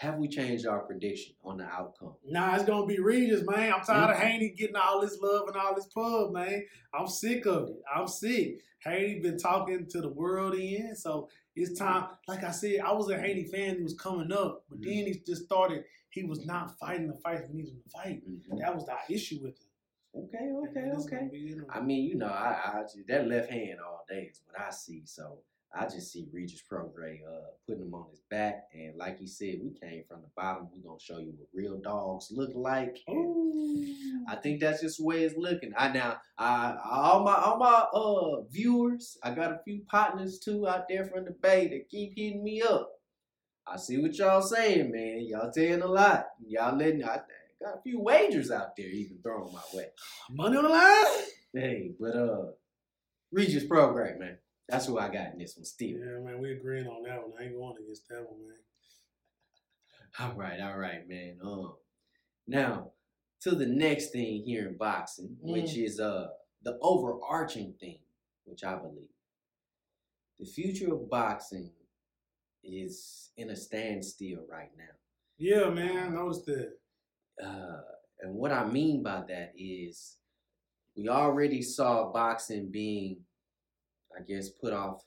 Have we changed our prediction on the outcome? Nah, it's gonna be Regis, man. I'm tired of Mhm. Haney getting all this love and all this pub, man. I'm sick of it. I'm sick. Haney been talking to the world in, so it's time. Like I said, I was a Haney fan. He was coming up, but Mhm. then he just started. He was not fighting the fight he needed to fight. Mhm. That was the issue with him. Okay, okay, okay. gonna be it. I mean, you know, I, I that left hand all day is what I see. So I just see Regis Prograis uh, putting him on his back, and like he said, we came from the bottom. We're gonna show you what real dogs look like. I think that's just the way it's looking. I now, I all my all my uh viewers, I got a few partners too out there from the Bay that keep hitting me up. I see what y'all saying, man. Y'all saying a lot. Y'all letting I got a few wagers out there you even throwing my way. Money on the line. Hey, but uh, Regis Prograis, man. That's who I got in this one still. Yeah, man, we agreeing on that one. I ain't going against that one, man. All right, all right, man. Um, now to the next thing here in boxing, which is uh the overarching thing, which I believe the future of boxing is in a standstill right now. Yeah, man, I noticed that. Uh, and what I mean by that is we already saw boxing being, I guess, put off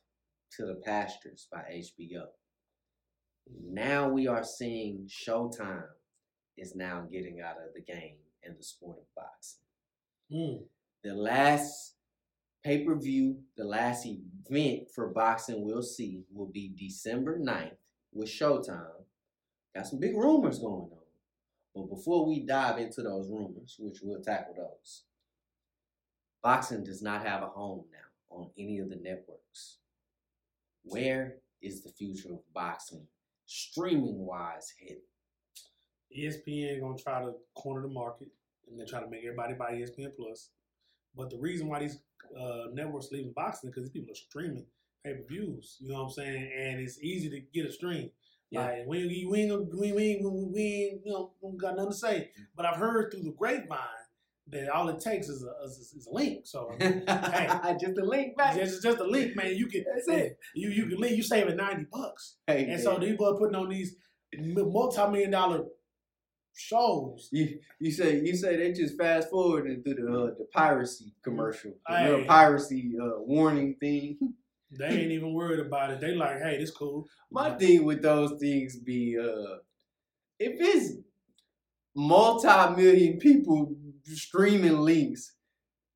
to the pastures by HBO. Now we are seeing Showtime is now getting out of the game in the sport of boxing. Mm. The last pay per view, the last event for boxing we'll see will be December 9th with Showtime. Got some big rumors going on. But before we dive into those rumors, which we'll tackle those, boxing does not have a home now on any of the networks. Where is the future of boxing, streaming wise, headed? ESPN gonna try to corner the market and they try to make everybody buy ESPN Plus. But the reason why these uh, networks leaving boxing because these people are streaming pay per views. You know what I'm saying? And it's easy to get a stream. Yeah. Like we ain't, we ain't, we ain't, we ain't, we ain't you know, got nothing to say. But I've heard through the grapevine that all it takes is a, is, is a link. So hey, Just a link back. just just a link, man. You can That's it. You you can link. You saving ninety bucks. Hey, And so these boys putting on these multi million dollar shows. You you say you say they just fast forwarding through the uh, the piracy commercial, the Hey. little piracy uh, warning thing. They ain't even worried about it. They like, hey, this cool. My thing with those things be uh, if it's multi-million people streaming links,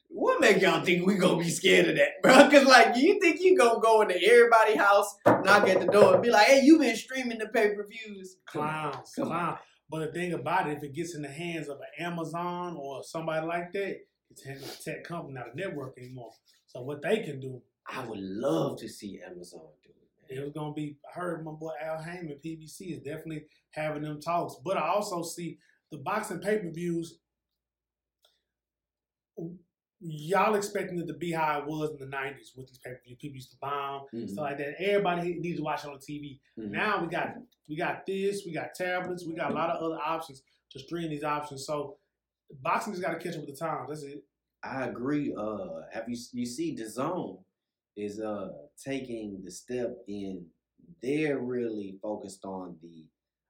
what make y'all think we gonna be scared of that, bro? Cause like you think you gonna go into everybody's house, knock at the door, and be like, "Hey, you been streaming the pay-per-views?" Clowns, Come on. clown. But the thing about it, if it gets in the hands of an Amazon or somebody like that, it's not a tech company, not a network anymore. So what they can do, I would love to see Amazon do it. it was gonna be. I heard my boy Al Haymon, PBC, is definitely having them talks. But I also see the boxing pay per views. Y'all expecting it to be how it was in the '90s with these pay per view. People used to bomb Mhm. stuff like that. Everybody needs to watch it on the TV. Mhm. Now we got we got this, we got tablets, we got a lot of other options to stream these options. So boxing just got to catch up with the times. That's it. I agree. Uh, have you you see DAZN is uh taking the step in? They're really focused on the,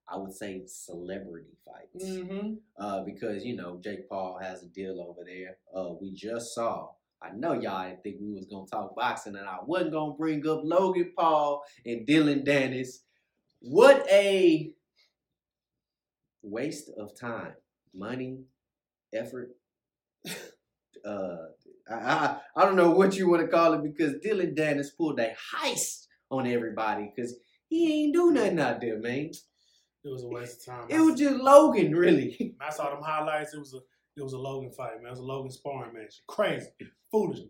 I would say, celebrity fights. Mm-hmm. Uh, because you know Jake Paul has a deal over there. Uh, we just saw. I know y'all didn't think we was gonna talk boxing, and I wasn't gonna bring up Logan Paul and Dillon Danis. What a waste of time, money, effort. uh, I, I I don't know what you want to call it because Dillon Danis pulled a heist on everybody because he ain't do nothing out there, man. It was a waste of time. It was just Logan, really. I saw them highlights. It was a it was a Logan fight, man. It was a Logan sparring match. Crazy, foolishness,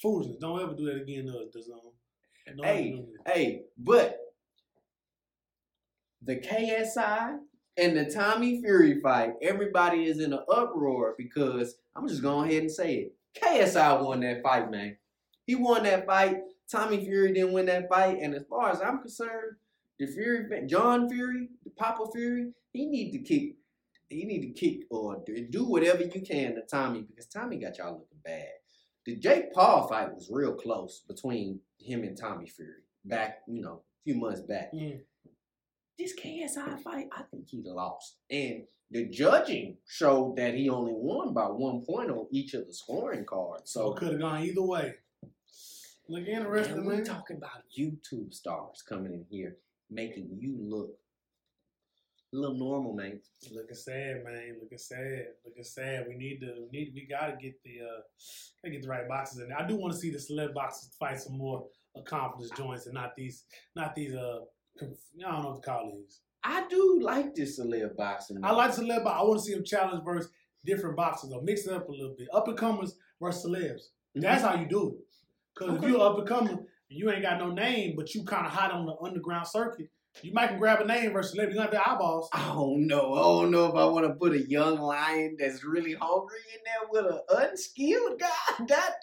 foolishness. Don't ever do that again, uh, DAZN. Hey. Hey, but the KSI and the Tommy Fury fight, everybody is in an uproar because I'm just going ahead and say it. KSI won that fight, man. He won that fight. Tommy Fury didn't win that fight, and as far as I'm concerned, the Fury, John Fury, the Papa Fury, he need to kick, he need to kick or do whatever you can to Tommy because Tommy got y'all looking bad. The Jake Paul fight was real close between him and Tommy Fury back, you know, a few months back. Mm. This KSI fight, I think he lost, and the judging showed that he only won by one point on each of the scoring cards. So So it could have gone either way. Look interesting, and we're man. talking about YouTube stars coming in here, making you look a little normal, man. Looking sad, man. Looking sad. Looking sad. We need to. We need. We gotta get the. uh Gotta get the right boxes in there. I do want to see the celeb boxes fight some more accomplished joints and not these. Not these. Uh, conf- I don't know what to call these. I do like this celeb boxing. I like celeb, but I want to see them challenge versus different boxers or mix it up a little bit. Up and comers versus celebs. That's how you do it. Because Okay. if you're up and coming, you ain't got no name, but you kind of hot on the underground circuit. You might can grab a name versus celeb. You have the eyeballs. I don't know. I don't know if I want to put a young lion that's really hungry in there with an unskilled guy. That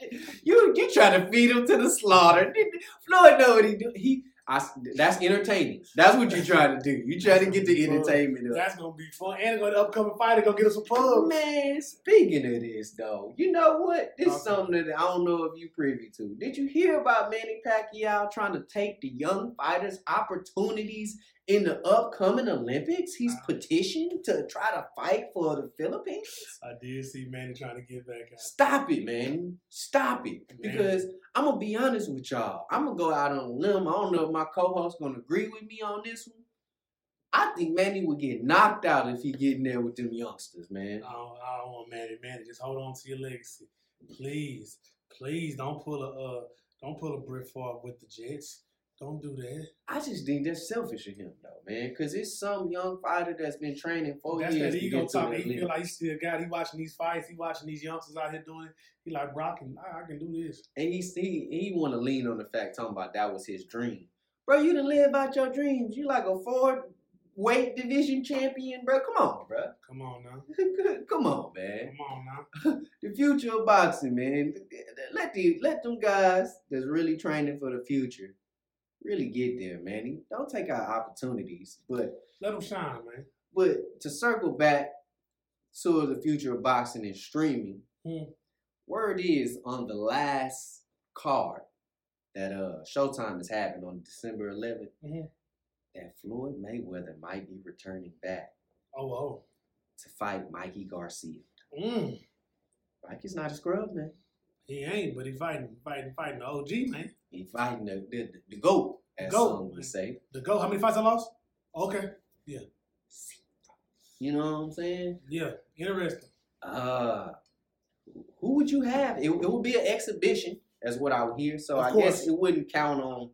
you you trying to feed him to the slaughter. Floyd know what he do. He I, that's entertaining. That's what you're trying to do. You trying to get the entertainment up. That's gonna be fun. And to upcoming fighter go get us some pub. Man, speaking of this though, you know what? This is something that I don't know if you privy to. Did you hear about Manny Pacquiao trying to take the young fighters' opportunities in the upcoming Olympics? He's petitioned to try to fight for the Philippines. I did see Manny trying to get back out. Stop it, man. Stop it. Man. Because I'm gonna be honest with y'all. I'm gonna go out on a limb. I don't know if my co-host gonna agree with me on this one. I think Manny would get knocked out if he get in there with them youngsters, man. I don't, I don't want Manny. Manny, just hold on to your legacy, please. Please don't pull a uh, don't pull a Brett Favre with the Jets. Don't do that. I just think that's selfish of him, though, man. Because it's some young fighter that's been training four That's years that to ego talk. He feel like he still got. He watching these fights. He watching these youngsters out here doing it. He like and I, I can do this. And he he, he want to lean on the fact talking about that was his dream, bro. You done live out your dreams. You like a four weight division champion, bro. Come on, bro. Come on now. Come on, man. Come on now. The future of boxing, man. Let the let them guys that's really training for the future really get there, man. Don't take our opportunities, but Let them shine, man. But to circle back to the future of boxing and streaming, Hmm. word is on the last card that uh Showtime is having on December 11th Mhm. that Floyd Mayweather might be returning back Oh, oh. to fight Mikey Garcia. Mm. Mikey's not a scrub, man. He ain't, but he fighting, fighting, fighting the OG, man. He fighting the the, the goat, as Goat, some would say. The go. How many fights I lost? Okay. Yeah. You know what I'm saying? Yeah. Interesting. Uh, who would you have? It, it would be an exhibition, as what I would hear. So Of I course. guess it wouldn't count on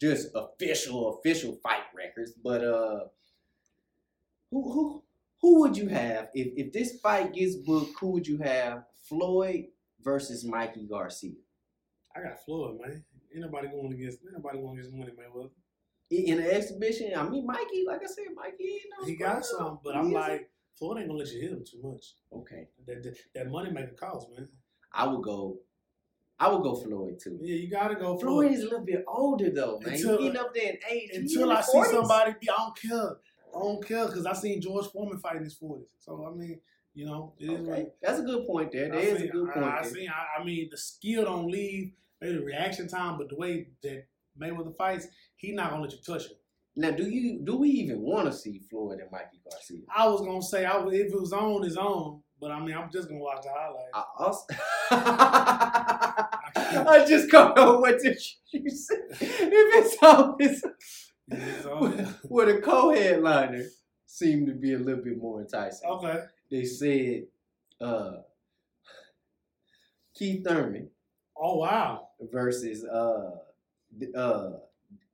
just official official fight records. But uh, who who who would you have if if this fight gets booked? Who would you have? Floyd versus Mikey Garcia I got Floyd, man. Ain't nobody going against. Ain't nobody going against money, man. Well, in, an exhibition. I mean, Mikey, like I said, Mikey ain't no. he got some, but I'm like, Floyd ain't gonna let you hit him too much. okay. That that, that money make a cost, man. I would go. I would go Floyd too. Yeah, you gotta go Floyd Floyd. is a little bit older though, man. Until- He's up there in age. Until I see 40s. somebody be, I don't care. I don't care because I seen George Foreman fighting his 40s. So I mean, you know, it is what Okay, that's a good point there. There is seen- a good point. I, I seen. I, I mean, the skill don't leave. Maybe the reaction time, but the way that Mayweather fights, he not gonna let you touch him. Now, do you do we even want to see Floyd and Mikey Garcia? I was gonna say, I would, if it was on, it's on. But I mean, I'm just gonna watch the highlights. I also, I just come up what did you say? If it's on, it's It's on. well, the co-headliner seemed to be a little bit more enticing. okay. They said uh, Keith Thurman Oh wow. versus uh, uh,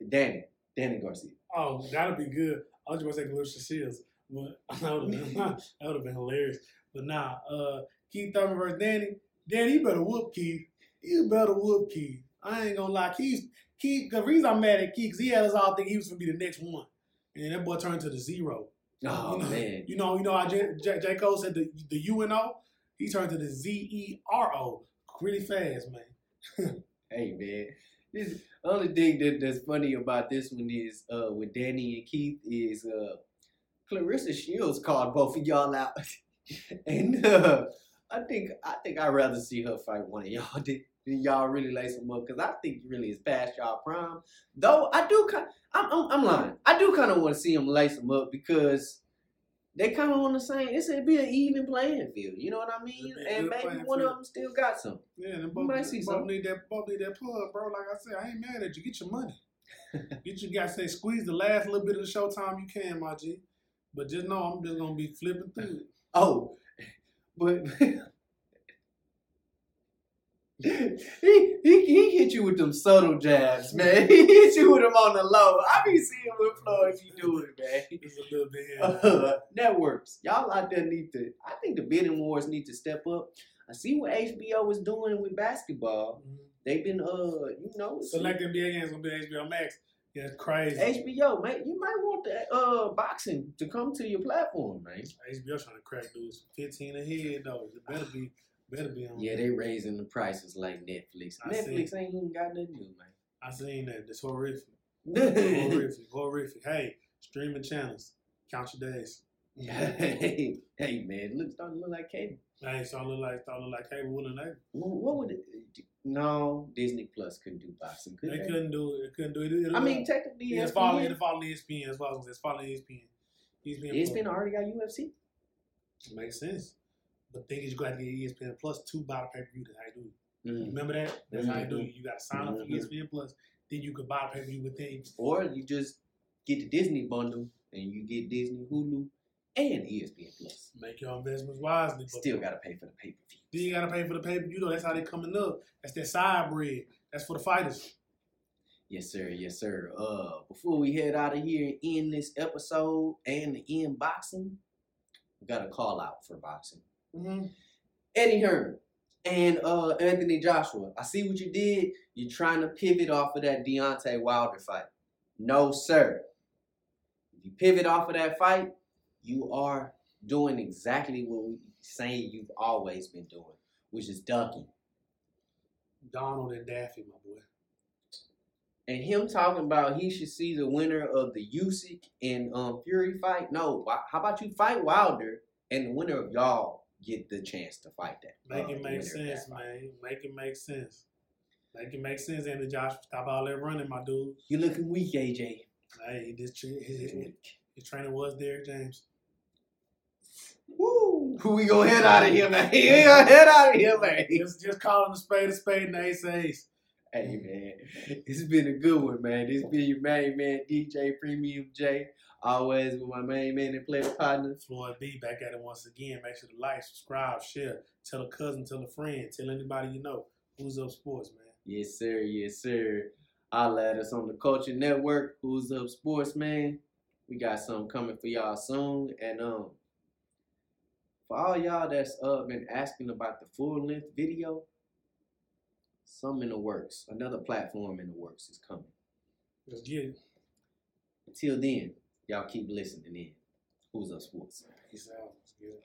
Danny Danny Garcia. Oh, that'd be good. I was just gonna say Claressa Shields, but that would have been that would have been hilarious. But nah, uh, Keith Thurman versus Danny. Danny, you better whoop Keith. You better whoop Keith. I ain't gonna lie, Keith. Keith. The reason I'm mad at Keith, cause he had us all think he was gonna be the next one, and that boy turned to the zero. Oh you know, man, You know, you know how J, J, J. Cole said the the UNO. He turned to the Z E R O really fast, man. hey man, This only thing that, that's funny about this one is uh with Danny and Keith is uh Claressa Shields called both of y'all out. and uh I think I think I'd rather see her fight one of y'all than y'all really lace them up because I think really is past y'all prime. Though I do kind I'm, I'm I'm lying. I do kind of want to see them lace them up because they kind of on the same. It's a be an even playing field. You know what I mean? It'd And maybe one field. of them still got some. Yeah, them You might see both some. need that both need that plug, bro. Like I said, I ain't mad at you. Get your money. Get your guys say squeeze the last little bit of the showtime you can, my G. But just know I'm just gonna be flipping through it. Oh, but he, he he hit you with them subtle jabs, man. He hit you with them on the low. I be seeing what Floyd be doing, man. It's a little bit. Uh, networks, y'all out there need to. I think the bidding wars need to step up. I see what HBO is doing with basketball. Mhm. They've been, uh, you know, Select NBA games gonna be HBO Max. Yeah, crazy. HBO, man. You might want that uh boxing to come to your platform, man. HBO trying to crack dudes 15 a head though. It better be better be on. Yeah, they raising the prices like Netflix. I Netflix ain't even got nothing new, man. I seen that. That's horrific. horrific. Horrific. Hey, streaming channels. Count your days. hey, hey, man, look starting to look like cable. Hey, so I look like so I look like cable they What, what would it? No, Disney Plus couldn't do boxing, could they they? couldn't do it. Couldn't do it. I mean, technically, yeah, it's following it's following ESPN as well. It's following ESPN. ESPN, ESPN already got UFC. It makes sense. But thing is, you got to get ESPN Plus two buy the pay per view. That's how you do it. Mm. Remember that? That's how you do it. You got to sign up for Mhm. ESPN Plus. Then you can buy the pay per view within. Or you just get the Disney bundle and you get Disney, Hulu, and ESPN Plus. Make your investments wisely. But Still got to pay for the pay per view. Then you gotta pay for the pay per view though. That's how they coming up. That's their side bread. That's for the fighters. Yes, sir. Yes, sir. Uh, before we head out of here and end this episode and the end boxing, we got a call out for boxing. Mm-hmm. Eddie Hearn and uh Anthony Joshua. I see what you did. You're trying to pivot off of that Deontay Wilder fight. No, sir. If you pivot off of that fight, you are doing exactly what we saying you've always been doing, which is ducking. Donald and Daffy, my boy. And him talking about he should see the winner of the Usyk and um, Fury fight. No, how about you fight Wilder and the winner of y'all get the chance to fight that? Make uh, it the make sense, man. Make it make sense. Make it make sense, Anthony Josh. Stop all that running, my dude. You looking weak, AJ. Hey, this his, his, trainer was Derrick James. Woo! Who we gonna head out of here, man? We gonna head out of here, man. Just just calling a spade a spade and ace ace. Hey, man, it's been a good one, man. This been your main man, DJ Premium J. Always with my main man and player partner. FloydBeee back at it once again. Make sure to like, subscribe, share, tell a cousin, tell a friend, tell anybody you know. Who's up sports, man? Yes, sir. Yes, sir. At us on the Culture Network. Who's up, sports man? We got something coming for y'all soon. And um, for all y'all that's uh been asking about the full length video, some in the works. Another platform in the works is coming. Let's get it. Until then, Y'all keep listening in. Who's us? What's? He sounds good.